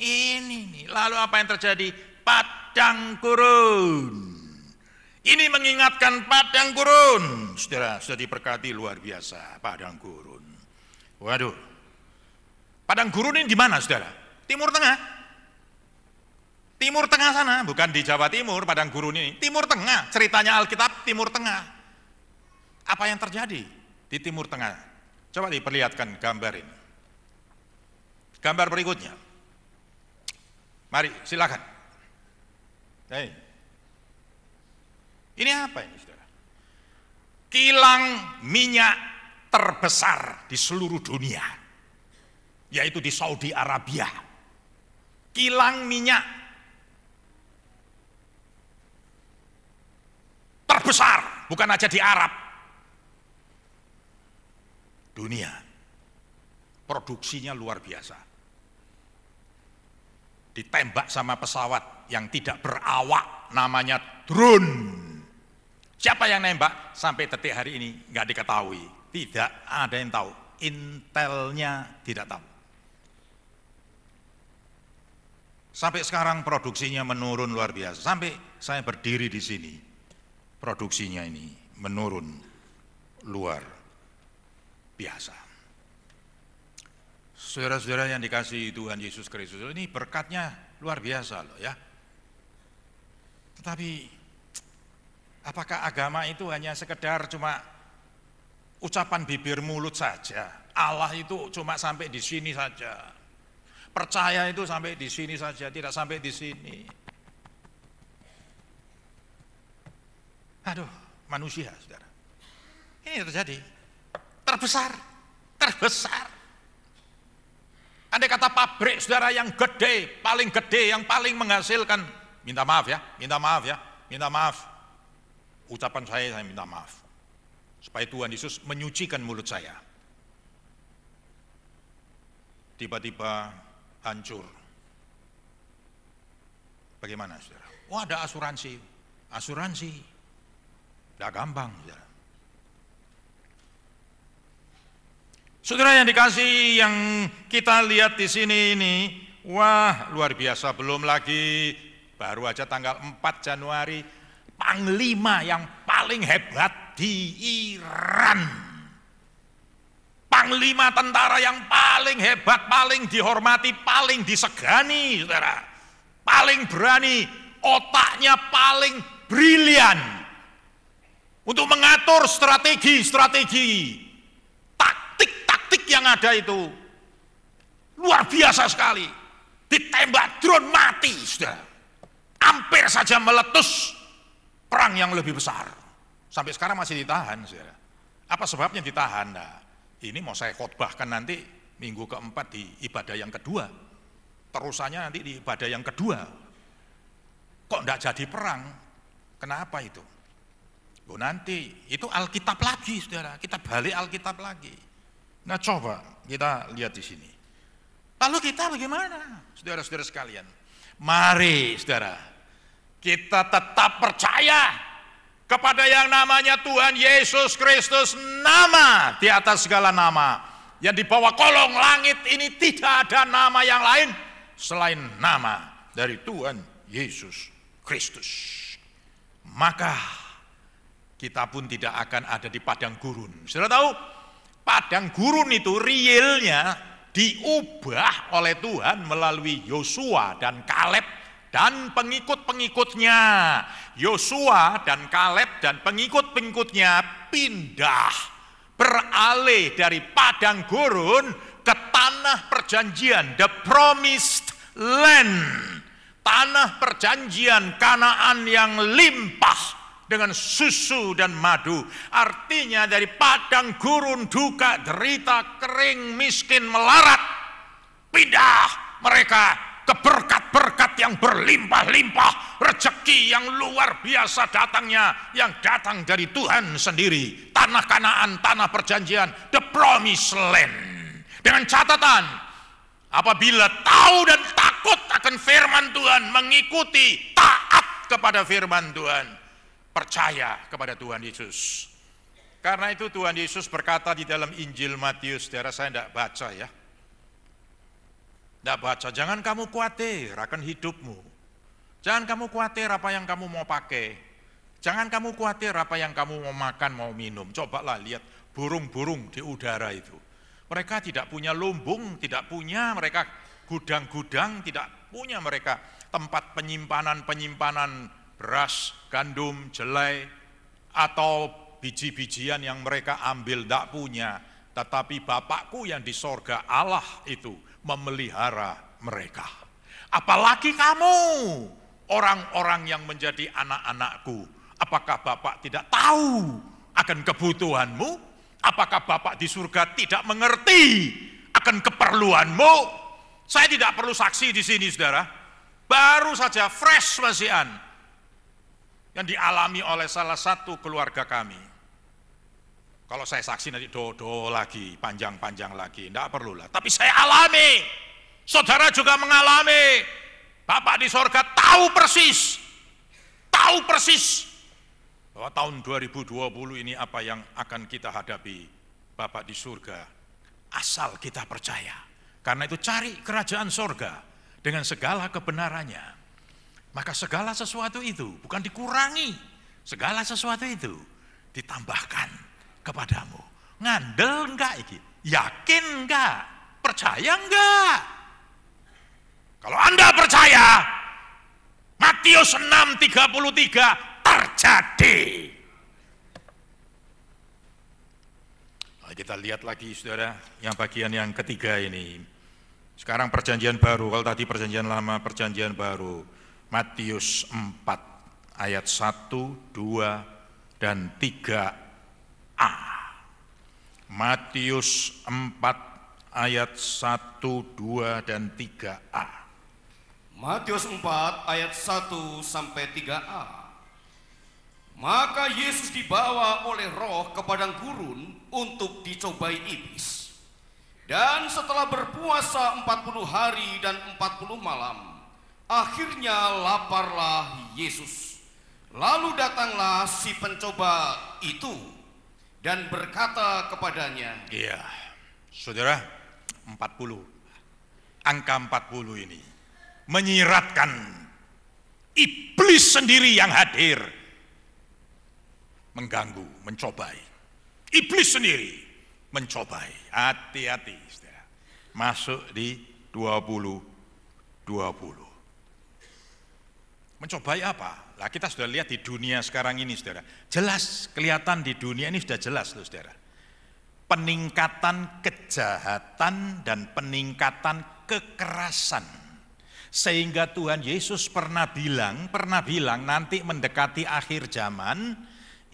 ini nih. Lalu apa yang terjadi? padang gurun. Ini mengingatkan padang gurun. Saudara, sudah diberkati luar biasa padang gurun. Waduh. Padang gurun ini di mana, Saudara? Timur Tengah. Timur Tengah sana, bukan di Jawa Timur padang gurun ini. Timur Tengah, ceritanya Alkitab Timur Tengah. Apa yang terjadi di Timur Tengah? Coba diperlihatkan gambar ini. Gambar berikutnya. Mari, silakan. Hey. Ini apa ini saudara? Kilang minyak terbesar di seluruh dunia, yaitu di Saudi Arabia. Kilang minyak terbesar, bukan aja di Arab. Dunia. Produksinya luar biasa. ditembak sama pesawat yang tidak berawak namanya drone. Siapa yang nembak? Sampai detik hari ini nggak diketahui. Tidak ada yang tahu. Intelnya tidak tahu. Sampai sekarang produksinya menurun luar biasa. Sampai saya berdiri di sini, produksinya ini menurun luar biasa. Saudara-saudara yang dikasih Tuhan Yesus Kristus, ini berkatnya luar biasa loh ya. Tetapi apakah agama itu hanya sekedar cuma ucapan bibir mulut saja? Allah itu cuma sampai di sini saja. Percaya itu sampai di sini saja, tidak sampai di sini. Aduh, manusia, saudara. Ini terjadi. Terbesar, terbesar Andai kata pabrik saudara yang gede, paling gede, yang paling menghasilkan, minta maaf ya, minta maaf ya, minta maaf. Ucapan saya, saya minta maaf. Supaya Tuhan Yesus menyucikan mulut saya. Tiba-tiba hancur. Bagaimana saudara? Oh ada asuransi. Asuransi. Tidak gampang saudara. Saudara yang dikasih yang kita lihat di sini ini, wah luar biasa, belum lagi baru aja tanggal 4 Januari, panglima yang paling hebat di Iran. Panglima tentara yang paling hebat, paling dihormati, paling disegani, saudara. Paling berani, otaknya paling brilian untuk mengatur strategi-strategi yang ada itu luar biasa sekali. Ditembak drone mati, sudah. Hampir saja meletus perang yang lebih besar. Sampai sekarang masih ditahan, saudara. Apa sebabnya ditahan? Nah, ini mau saya khotbahkan nanti minggu keempat di ibadah yang kedua. Terusannya nanti di ibadah yang kedua. Kok enggak jadi perang? Kenapa itu? Oh nanti, itu Alkitab lagi, saudara. Kita balik Alkitab lagi. Nah coba kita lihat di sini. Lalu kita bagaimana? Saudara-saudara sekalian. Mari saudara, kita tetap percaya kepada yang namanya Tuhan Yesus Kristus nama di atas segala nama. Yang di bawah kolong langit ini tidak ada nama yang lain selain nama dari Tuhan Yesus Kristus. Maka kita pun tidak akan ada di padang gurun. Sudah tahu? padang gurun itu realnya diubah oleh Tuhan melalui Yosua dan Kaleb dan pengikut-pengikutnya. Yosua dan Kaleb dan pengikut-pengikutnya pindah beralih dari padang gurun ke tanah perjanjian, the promised land. Tanah perjanjian Kanaan yang limpah dengan susu dan madu. Artinya dari padang gurun duka, derita, kering, miskin, melarat. Pindah mereka ke berkat-berkat yang berlimpah-limpah. Rezeki yang luar biasa datangnya. Yang datang dari Tuhan sendiri. Tanah kanaan, tanah perjanjian. The promised land. Dengan catatan, apabila tahu dan takut akan firman Tuhan, mengikuti, taat kepada firman Tuhan percaya kepada Tuhan Yesus. Karena itu Tuhan Yesus berkata di dalam Injil Matius, daerah saya tidak baca ya. Tidak baca, jangan kamu khawatir akan hidupmu. Jangan kamu khawatir apa yang kamu mau pakai. Jangan kamu khawatir apa yang kamu mau makan, mau minum. Cobalah lihat burung-burung di udara itu. Mereka tidak punya lumbung, tidak punya mereka gudang-gudang, tidak punya mereka tempat penyimpanan-penyimpanan beras, gandum, jelai, atau biji-bijian yang mereka ambil tidak punya. Tetapi Bapakku yang di sorga Allah itu memelihara mereka. Apalagi kamu, orang-orang yang menjadi anak-anakku. Apakah Bapak tidak tahu akan kebutuhanmu? Apakah Bapak di surga tidak mengerti akan keperluanmu? Saya tidak perlu saksi di sini, saudara. Baru saja fresh masihan yang dialami oleh salah satu keluarga kami. Kalau saya saksi nanti do-do lagi, panjang-panjang lagi, tidak perlulah. Tapi saya alami, saudara juga mengalami, Bapak di sorga tahu persis, tahu persis bahwa tahun 2020 ini apa yang akan kita hadapi Bapak di surga. Asal kita percaya. Karena itu cari kerajaan sorga dengan segala kebenarannya. Maka segala sesuatu itu bukan dikurangi. Segala sesuatu itu ditambahkan kepadamu. Ngandel enggak iki? Yakin enggak? Percaya enggak? Kalau Anda percaya, Matius 6:33 terjadi. Nah, kita lihat lagi saudara, yang bagian yang ketiga ini. Sekarang perjanjian baru, kalau tadi perjanjian lama, perjanjian baru. Matius 4 ayat 1, 2, dan 3a. Matius 4 ayat 1, 2, dan 3a. Matius 4 ayat 1 sampai 3a. Maka Yesus dibawa oleh roh ke padang gurun untuk dicobai iblis. Dan setelah berpuasa 40 hari dan 40 malam, akhirnya laparlah Yesus. Lalu datanglah si pencoba itu dan berkata kepadanya, Iya, saudara, 40. Angka 40 ini menyiratkan iblis sendiri yang hadir mengganggu, mencobai. Iblis sendiri mencobai. Hati-hati, saudara. Masuk di 20 20. Mencobai apa? Lah kita sudah lihat di dunia sekarang ini, saudara. Jelas, kelihatan di dunia ini sudah jelas, loh, saudara. Peningkatan kejahatan dan peningkatan kekerasan sehingga Tuhan Yesus pernah bilang, pernah bilang nanti mendekati akhir zaman,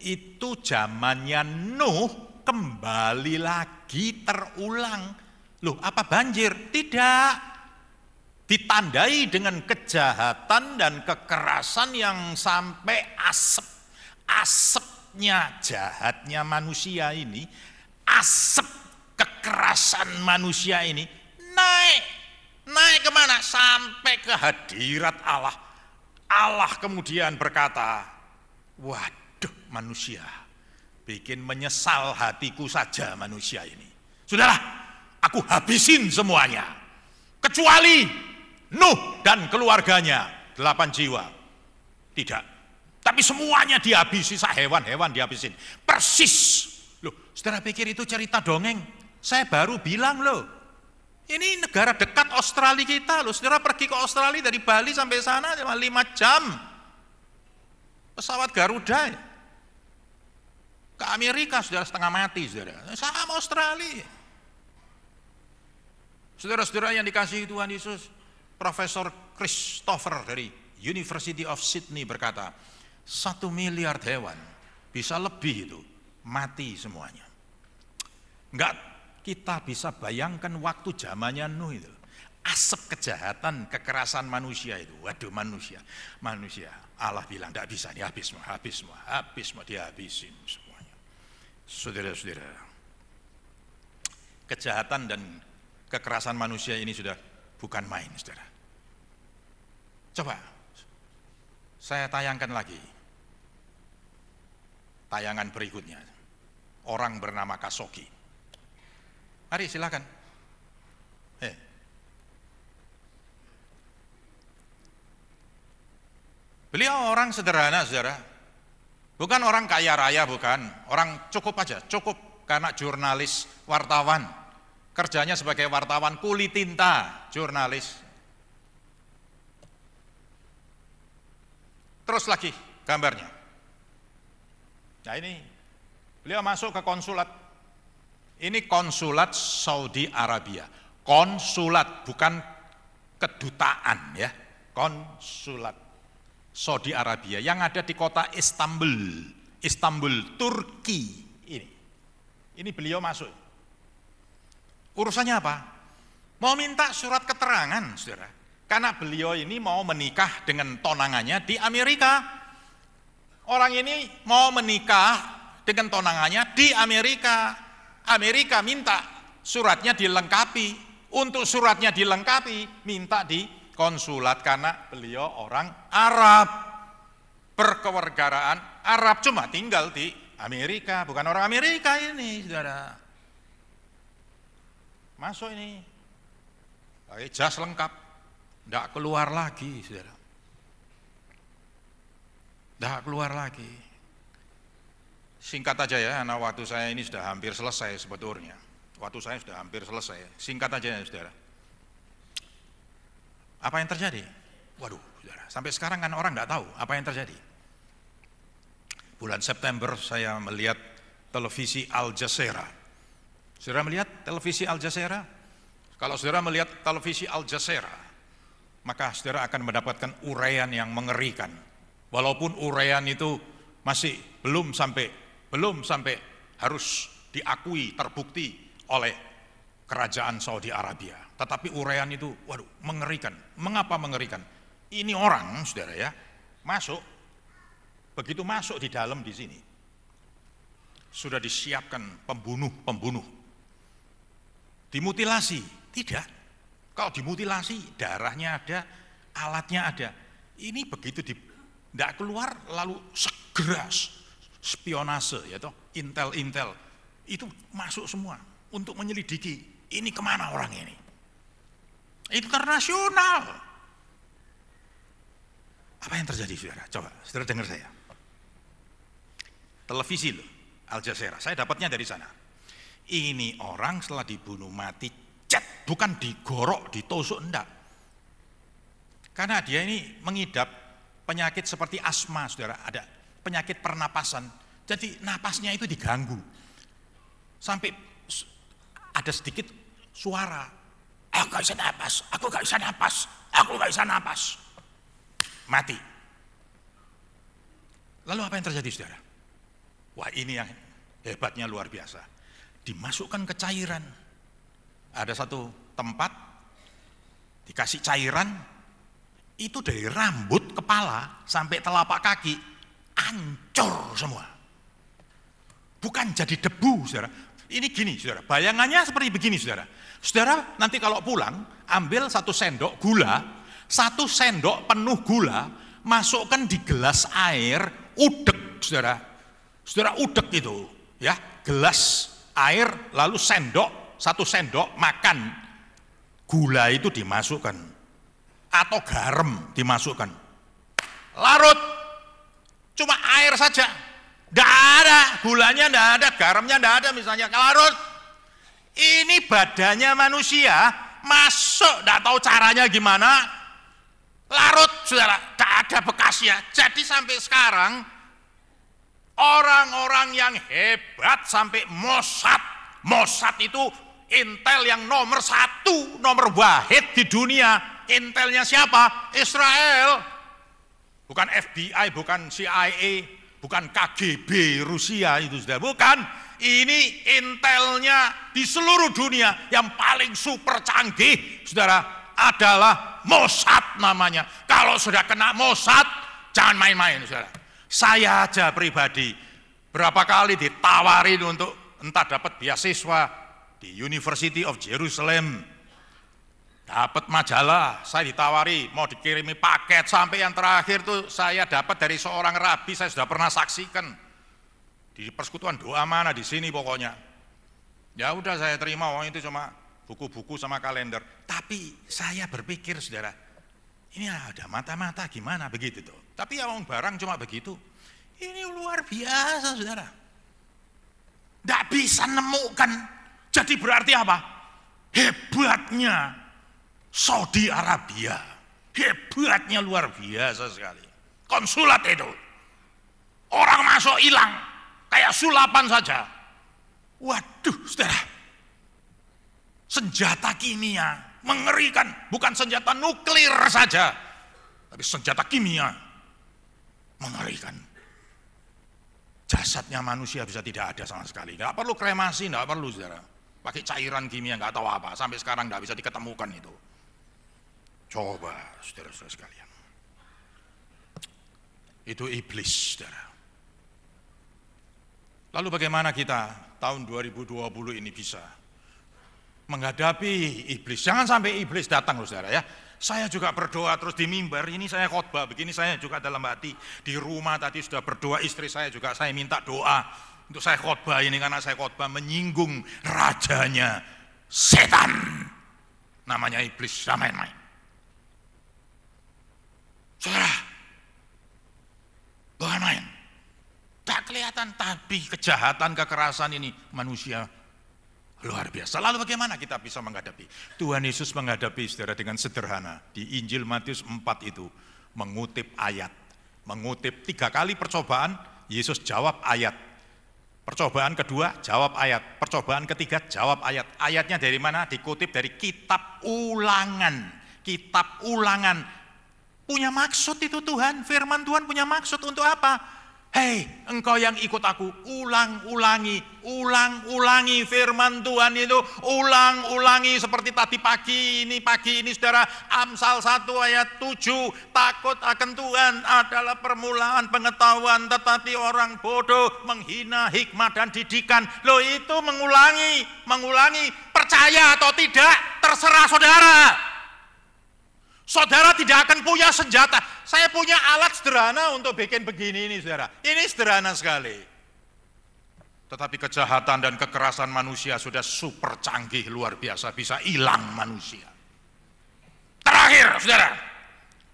itu zamannya Nuh kembali lagi terulang. Loh apa banjir? Tidak. Ditandai dengan kejahatan dan kekerasan yang sampai asap. Asapnya jahatnya manusia ini, asap kekerasan manusia ini naik Naik ke mana? Sampai ke hadirat Allah. Allah kemudian berkata, waduh manusia, bikin menyesal hatiku saja manusia ini. Sudahlah, aku habisin semuanya. Kecuali Nuh dan keluarganya, delapan jiwa. Tidak. Tapi semuanya dihabisi, hewan-hewan dihabisin. Persis. Loh, saudara pikir itu cerita dongeng? Saya baru bilang loh, ini negara dekat Australia kita loh. Saudara pergi ke Australia dari Bali sampai sana cuma 5 jam. Pesawat Garuda. Ke Amerika saudara setengah mati saudara. Sama Australia. Saudara-saudara yang dikasih Tuhan Yesus, Profesor Christopher dari University of Sydney berkata, satu miliar hewan bisa lebih itu mati semuanya. Enggak kita bisa bayangkan waktu zamannya Nuh itu. Asap kejahatan, kekerasan manusia itu. Waduh manusia, manusia. Allah bilang tidak bisa, ini habis semua, habis semua, habis semua, dihabisin semuanya. Saudara-saudara, kejahatan dan kekerasan manusia ini sudah bukan main, saudara. Coba, saya tayangkan lagi. Tayangan berikutnya. Orang bernama Kasoki. Mari silakan. Eh. Beliau orang sederhana, saudara. Bukan orang kaya raya, bukan. Orang cukup aja, cukup karena jurnalis, wartawan. Kerjanya sebagai wartawan kulit tinta, jurnalis. Terus lagi gambarnya. Nah ini, beliau masuk ke konsulat ini konsulat Saudi Arabia. Konsulat bukan kedutaan ya. Konsulat Saudi Arabia yang ada di kota Istanbul. Istanbul, Turki. Ini. Ini beliau masuk. Urusannya apa? Mau minta surat keterangan, Saudara. Karena beliau ini mau menikah dengan tonangannya di Amerika. Orang ini mau menikah dengan tonangannya di Amerika. Amerika minta suratnya dilengkapi. Untuk suratnya dilengkapi, minta di konsulat karena beliau orang Arab. Berkewargaraan Arab cuma tinggal di Amerika, bukan orang Amerika ini, saudara. Masuk ini, pakai jas lengkap, tidak keluar lagi, saudara. Tidak keluar lagi. Singkat aja ya, karena waktu saya ini sudah hampir selesai sebetulnya. Waktu saya sudah hampir selesai. Singkat aja ya, saudara. Apa yang terjadi? Waduh, saudara. Sampai sekarang kan orang tidak tahu apa yang terjadi. Bulan September saya melihat televisi Al Jazeera. Saudara melihat televisi Al Jazeera? Kalau saudara melihat televisi Al Jazeera, maka saudara akan mendapatkan uraian yang mengerikan. Walaupun uraian itu masih belum sampai belum sampai harus diakui terbukti oleh kerajaan Saudi Arabia. Tetapi uraian itu, waduh, mengerikan. Mengapa mengerikan? Ini orang, saudara ya, masuk Begitu masuk di dalam di sini, sudah disiapkan pembunuh-pembunuh. Dimutilasi? Tidak. Kalau dimutilasi, darahnya ada, alatnya ada. Ini begitu di, tidak keluar, lalu segera spionase, ya toh, intel-intel, itu masuk semua untuk menyelidiki ini ke mana orang ini. Internasional. Apa yang terjadi saudara? Coba, saudara dengar saya televisi loh, Al Jazeera. Saya dapatnya dari sana. Ini orang setelah dibunuh mati, cet, bukan digorok, ditusuk, enggak. Karena dia ini mengidap penyakit seperti asma, saudara. Ada penyakit pernapasan. Jadi napasnya itu diganggu. Sampai ada sedikit suara. Aku gak bisa napas, aku gak bisa napas, aku gak bisa napas. Mati. Lalu apa yang terjadi saudara? Wah ini yang hebatnya luar biasa. Dimasukkan ke cairan. Ada satu tempat dikasih cairan itu dari rambut kepala sampai telapak kaki ancur semua. Bukan jadi debu, saudara. Ini gini, saudara. Bayangannya seperti begini, saudara. Saudara nanti kalau pulang ambil satu sendok gula, satu sendok penuh gula, masukkan di gelas air, udek, saudara Saudara udek itu, ya, gelas air lalu sendok, satu sendok makan. Gula itu dimasukkan atau garam dimasukkan. Larut cuma air saja. Tidak ada, gulanya tidak ada, garamnya tidak ada misalnya larut. Ini badannya manusia masuk, tidak tahu caranya gimana, larut saudara, tidak ada bekasnya. Jadi sampai sekarang Orang-orang yang hebat sampai Mossad. Mossad itu intel yang nomor satu, nomor wahid di dunia. Intelnya siapa? Israel. Bukan FBI, bukan CIA, bukan KGB Rusia itu sudah. Bukan. Ini intelnya di seluruh dunia yang paling super canggih, saudara, adalah Mossad namanya. Kalau sudah kena Mossad, jangan main-main, saudara. Saya aja pribadi berapa kali ditawarin untuk entah dapat beasiswa di University of Jerusalem. Dapat majalah, saya ditawari mau dikirimi paket sampai yang terakhir tuh saya dapat dari seorang rabi saya sudah pernah saksikan di persekutuan doa mana di sini pokoknya. Ya udah saya terima, oh itu cuma buku-buku sama kalender. Tapi saya berpikir saudara, ini ada mata-mata gimana begitu tuh. Tapi ya barang cuma begitu. Ini luar biasa saudara. Tidak bisa nemukan. Jadi berarti apa? Hebatnya Saudi Arabia. Hebatnya luar biasa sekali. Konsulat itu. Orang masuk hilang. Kayak sulapan saja. Waduh saudara. Senjata kimia. Mengerikan. Bukan senjata nuklir saja. Tapi senjata kimia mengerikan. Jasadnya manusia bisa tidak ada sama sekali. Nggak perlu kremasi, nggak perlu saudara. Pakai cairan kimia nggak tahu apa. Sampai sekarang nggak bisa diketemukan itu. Coba saudara-saudara sekalian. Itu iblis saudara. Lalu bagaimana kita tahun 2020 ini bisa menghadapi iblis. Jangan sampai iblis datang saudara ya. Saya juga berdoa terus di mimbar, ini saya khotbah, begini saya juga dalam hati. Di rumah tadi sudah berdoa, istri saya juga saya minta doa. Untuk saya khotbah ini karena saya khotbah menyinggung rajanya setan. Namanya iblis, sama main-main. Saudara, bukan main. Tak kelihatan, tapi kejahatan, kekerasan ini manusia Luar biasa. Lalu bagaimana kita bisa menghadapi? Tuhan Yesus menghadapi saudara dengan sederhana. Di Injil Matius 4 itu mengutip ayat. Mengutip tiga kali percobaan, Yesus jawab ayat. Percobaan kedua, jawab ayat. Percobaan ketiga, jawab ayat. Ayatnya dari mana? Dikutip dari kitab ulangan. Kitab ulangan. Punya maksud itu Tuhan, firman Tuhan punya maksud untuk apa? Hei, engkau yang ikut aku, ulang-ulangi, ulang-ulangi firman Tuhan itu, ulang-ulangi seperti tadi pagi ini, pagi ini saudara, Amsal 1 ayat 7, takut akan Tuhan adalah permulaan pengetahuan, tetapi orang bodoh menghina hikmat dan didikan. Loh itu mengulangi, mengulangi, percaya atau tidak, terserah saudara. Saudara tidak akan punya senjata. Saya punya alat sederhana untuk bikin begini ini saudara. Ini sederhana sekali. Tetapi kejahatan dan kekerasan manusia sudah super canggih luar biasa. Bisa hilang manusia. Terakhir saudara.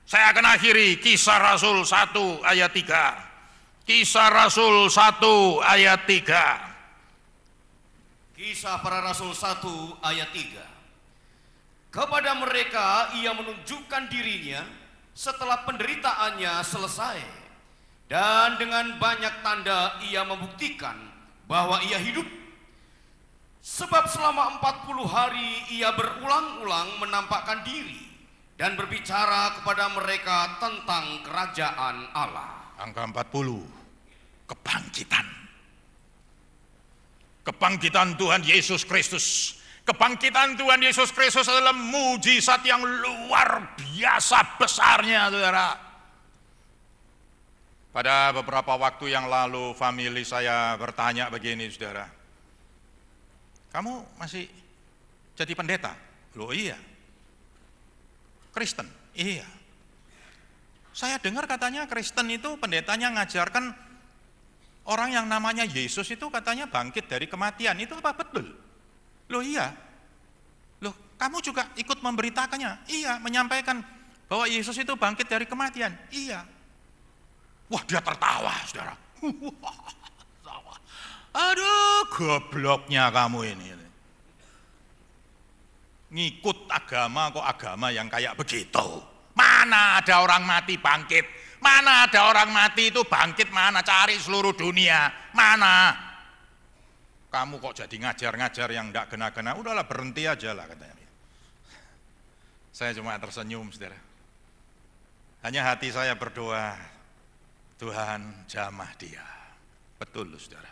Saya akan akhiri kisah Rasul 1 ayat 3. Kisah Rasul 1 ayat 3. Kisah para Rasul 1 ayat 3. Kepada mereka ia menunjukkan dirinya setelah penderitaannya selesai. Dan dengan banyak tanda ia membuktikan bahwa ia hidup. Sebab selama 40 hari ia berulang-ulang menampakkan diri dan berbicara kepada mereka tentang kerajaan Allah. Angka 40, kebangkitan. Kebangkitan Tuhan Yesus Kristus Kebangkitan Tuhan Yesus Kristus adalah mujizat yang luar biasa besarnya, saudara. Pada beberapa waktu yang lalu, family saya bertanya begini, saudara. Kamu masih jadi pendeta? Loh iya. Kristen? Iya. Saya dengar katanya Kristen itu pendetanya ngajarkan orang yang namanya Yesus itu katanya bangkit dari kematian. Itu apa betul? Loh iya. Loh, kamu juga ikut memberitakannya? Iya, menyampaikan bahwa Yesus itu bangkit dari kematian. Iya. Wah, dia tertawa, saudara. Aduh, gobloknya kamu ini. Ngikut agama kok agama yang kayak begitu. Mana ada orang mati bangkit? Mana ada orang mati itu bangkit mana? Cari seluruh dunia. Mana? Kamu kok jadi ngajar-ngajar yang tidak kena-kena, udahlah berhenti aja lah katanya. Saya cuma tersenyum, saudara. Hanya hati saya berdoa, Tuhan jamah dia. Betul, saudara.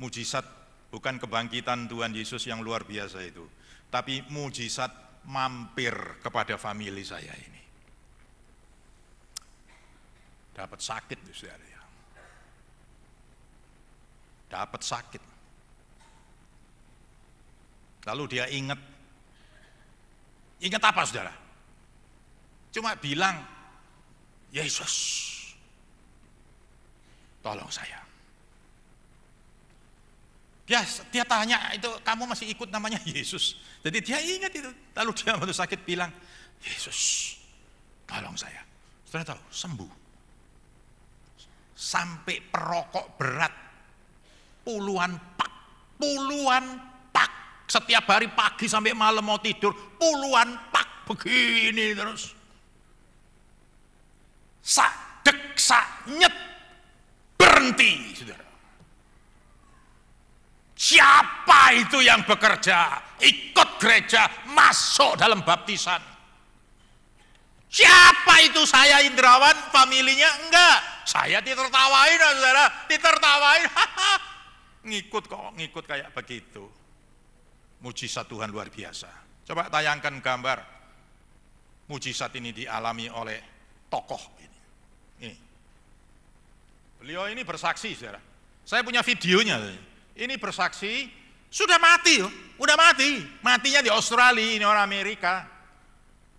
Mujizat bukan kebangkitan Tuhan Yesus yang luar biasa itu, tapi mujizat mampir kepada famili saya ini. Dapat sakit, saudara dapat sakit. Lalu dia ingat, ingat apa saudara? Cuma bilang, Yesus, tolong saya. Dia, dia tanya, itu kamu masih ikut namanya Yesus. Jadi dia ingat itu. Lalu dia waktu sakit bilang, Yesus, tolong saya. Saudara tahu, sembuh. Sampai perokok berat puluhan pak, puluhan pak. Setiap hari pagi sampai malam mau tidur, puluhan pak begini terus. Sak dek, sak nyet, berhenti, saudara. Siapa itu yang bekerja, ikut gereja, masuk dalam baptisan? Siapa itu saya Indrawan, familinya? Enggak. Saya ditertawain, saudara. Ditertawain. ngikut kok, ngikut kayak begitu. Mujizat Tuhan luar biasa. Coba tayangkan gambar mujizat ini dialami oleh tokoh ini. Ini. Beliau ini bersaksi, saudara. Saya punya videonya. Ini bersaksi Sudah mati, udah mati. Matinya di Australia, ini orang Amerika.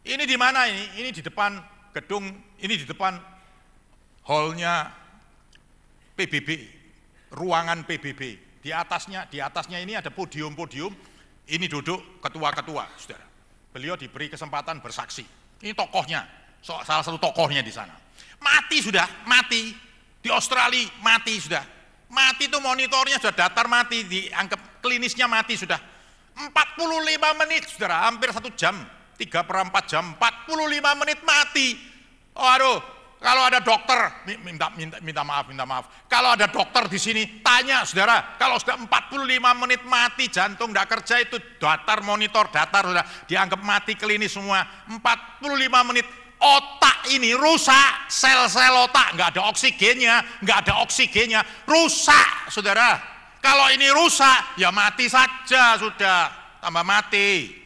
Ini di mana ini? Ini di depan gedung, ini di depan hallnya PBB, ruangan PBB. Di atasnya, di atasnya ini ada podium-podium. Ini duduk ketua-ketua, saudara. Beliau diberi kesempatan bersaksi. Ini tokohnya, salah satu tokohnya di sana. Mati sudah, mati. Di Australia mati sudah. Mati itu monitornya sudah datar mati, dianggap klinisnya mati sudah. 45 menit, saudara, hampir satu jam. 3 per 4 jam, 45 menit mati. Oh aduh, kalau ada dokter, minta, minta, minta maaf, minta maaf. Kalau ada dokter di sini, tanya saudara, kalau sudah 45 menit mati jantung tidak kerja itu datar monitor, datar sudah dianggap mati klinis semua. 45 menit otak ini rusak, sel-sel otak nggak ada oksigennya, nggak ada oksigennya, rusak saudara. Kalau ini rusak, ya mati saja sudah, tambah mati.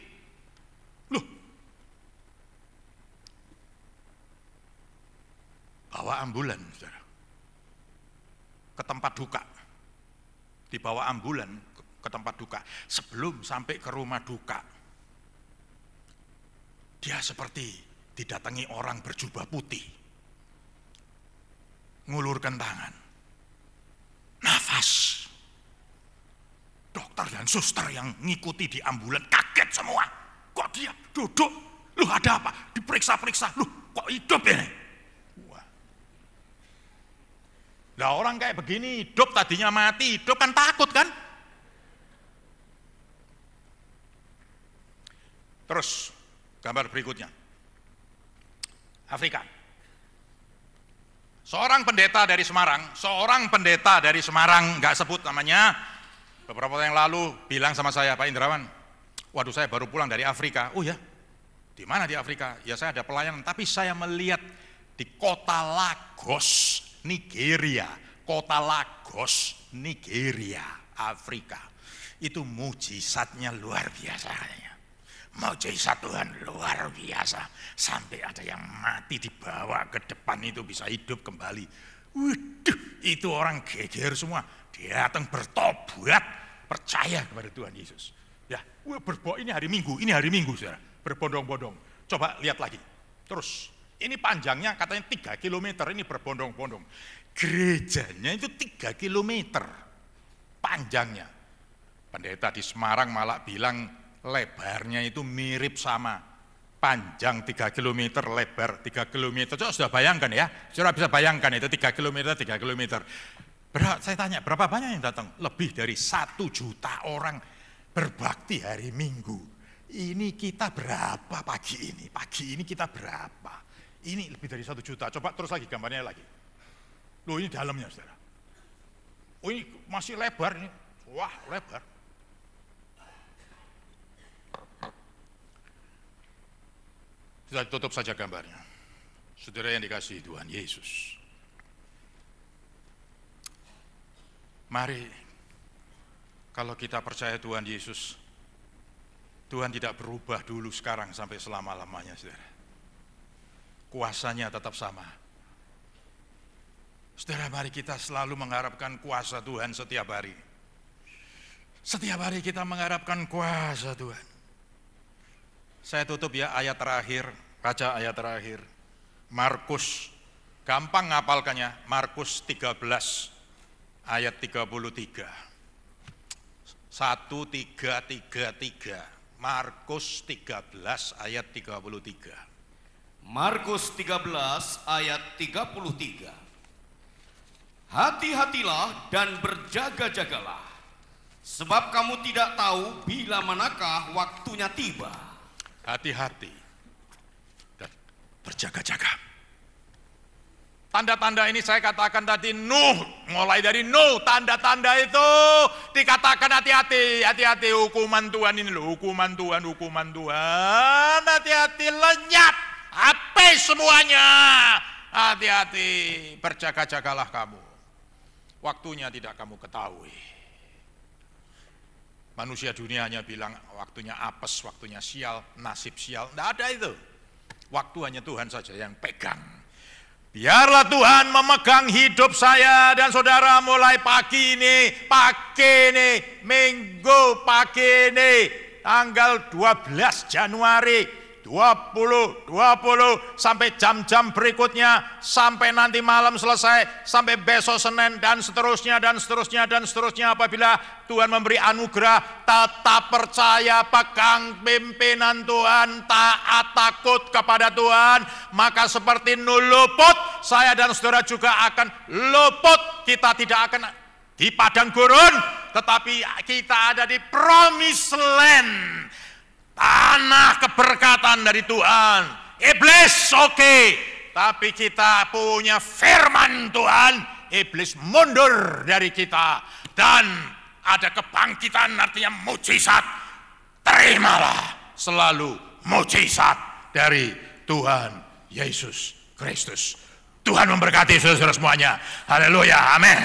Bawa ambulan, saudara. Ke tempat duka. Dibawa ambulan ke tempat duka. Sebelum sampai ke rumah duka, dia seperti didatangi orang berjubah putih. Ngulurkan tangan. Nafas. Dokter dan suster yang ngikuti di ambulan kaget semua. Kok dia duduk? Lu ada apa? Diperiksa-periksa. Lu kok hidup ini? Lah orang kayak begini hidup tadinya mati, hidup kan takut kan? Terus gambar berikutnya. Afrika. Seorang pendeta dari Semarang, seorang pendeta dari Semarang, nggak sebut namanya, beberapa tahun yang lalu bilang sama saya, Pak Indrawan, waduh saya baru pulang dari Afrika. Oh ya, di mana di Afrika? Ya saya ada pelayanan, tapi saya melihat di kota Lagos, Nigeria, kota Lagos, Nigeria, Afrika. Itu mujizatnya luar biasa. Mujizat Tuhan luar biasa. Sampai ada yang mati dibawa ke depan itu bisa hidup kembali. Waduh, itu orang geger semua. Dia datang bertobat, percaya kepada Tuhan Yesus. Ya, berbo ini hari Minggu, ini hari Minggu, saudara. Berbondong-bondong. Coba lihat lagi. Terus ini panjangnya katanya 3 km, ini berbondong-bondong. Gerejanya itu 3 km panjangnya. Pendeta di Semarang malah bilang lebarnya itu mirip sama. Panjang 3 km, lebar 3 km. Coba sudah bayangkan ya, sudah bisa bayangkan itu 3 km, 3 km. Berapa, saya tanya, berapa banyak yang datang? Lebih dari satu juta orang berbakti hari Minggu. Ini kita berapa pagi ini? Pagi ini kita berapa? Ini lebih dari satu juta. Coba terus lagi gambarnya lagi. Loh ini dalamnya saudara. Oh ini masih lebar ini. Wah lebar. Kita tutup saja gambarnya. Saudara yang dikasih Tuhan Yesus. Mari kalau kita percaya Tuhan Yesus, Tuhan tidak berubah dulu sekarang sampai selama-lamanya, saudara kuasanya tetap sama. Saudara, mari kita selalu mengharapkan kuasa Tuhan setiap hari. Setiap hari kita mengharapkan kuasa Tuhan. Saya tutup ya ayat terakhir, baca ayat terakhir. Markus, gampang ngapalkannya, Markus 13 ayat 33. 1333, Markus 13 ayat 33. Markus 13 ayat 33. Hati-hatilah dan berjaga-jagalah, sebab kamu tidak tahu bila manakah waktunya tiba. Hati-hati dan berjaga-jaga. Tanda-tanda ini saya katakan tadi Nuh, mulai dari Nuh, tanda-tanda itu dikatakan hati-hati, hati-hati hukuman Tuhan ini loh, hukuman Tuhan, hukuman Tuhan, hati-hati lenyap Habis semuanya. Hati-hati, berjaga-jagalah kamu. Waktunya tidak kamu ketahui. Manusia dunianya bilang waktunya apes, waktunya sial, nasib sial. Tidak ada itu. Waktu hanya Tuhan saja yang pegang. Biarlah Tuhan memegang hidup saya dan saudara mulai pagi ini, pagi ini, minggu pagi ini, tanggal 12 Januari 20, 20 sampai jam-jam berikutnya sampai nanti malam selesai sampai besok Senin dan seterusnya dan seterusnya dan seterusnya. Apabila Tuhan memberi anugerah tetap percaya pegang pimpinan Tuhan taat takut kepada Tuhan. Maka seperti nuluput saya dan saudara juga akan luput. Kita tidak akan di padang gurun tetapi kita ada di promised land Tanah keberkatan dari Tuhan. Iblis oke, okay. tapi kita punya firman Tuhan. Iblis mundur dari kita dan ada kebangkitan artinya mujizat. Terimalah selalu mujizat dari Tuhan Yesus Kristus. Tuhan memberkati saudara-saudara semuanya. Haleluya. Amin.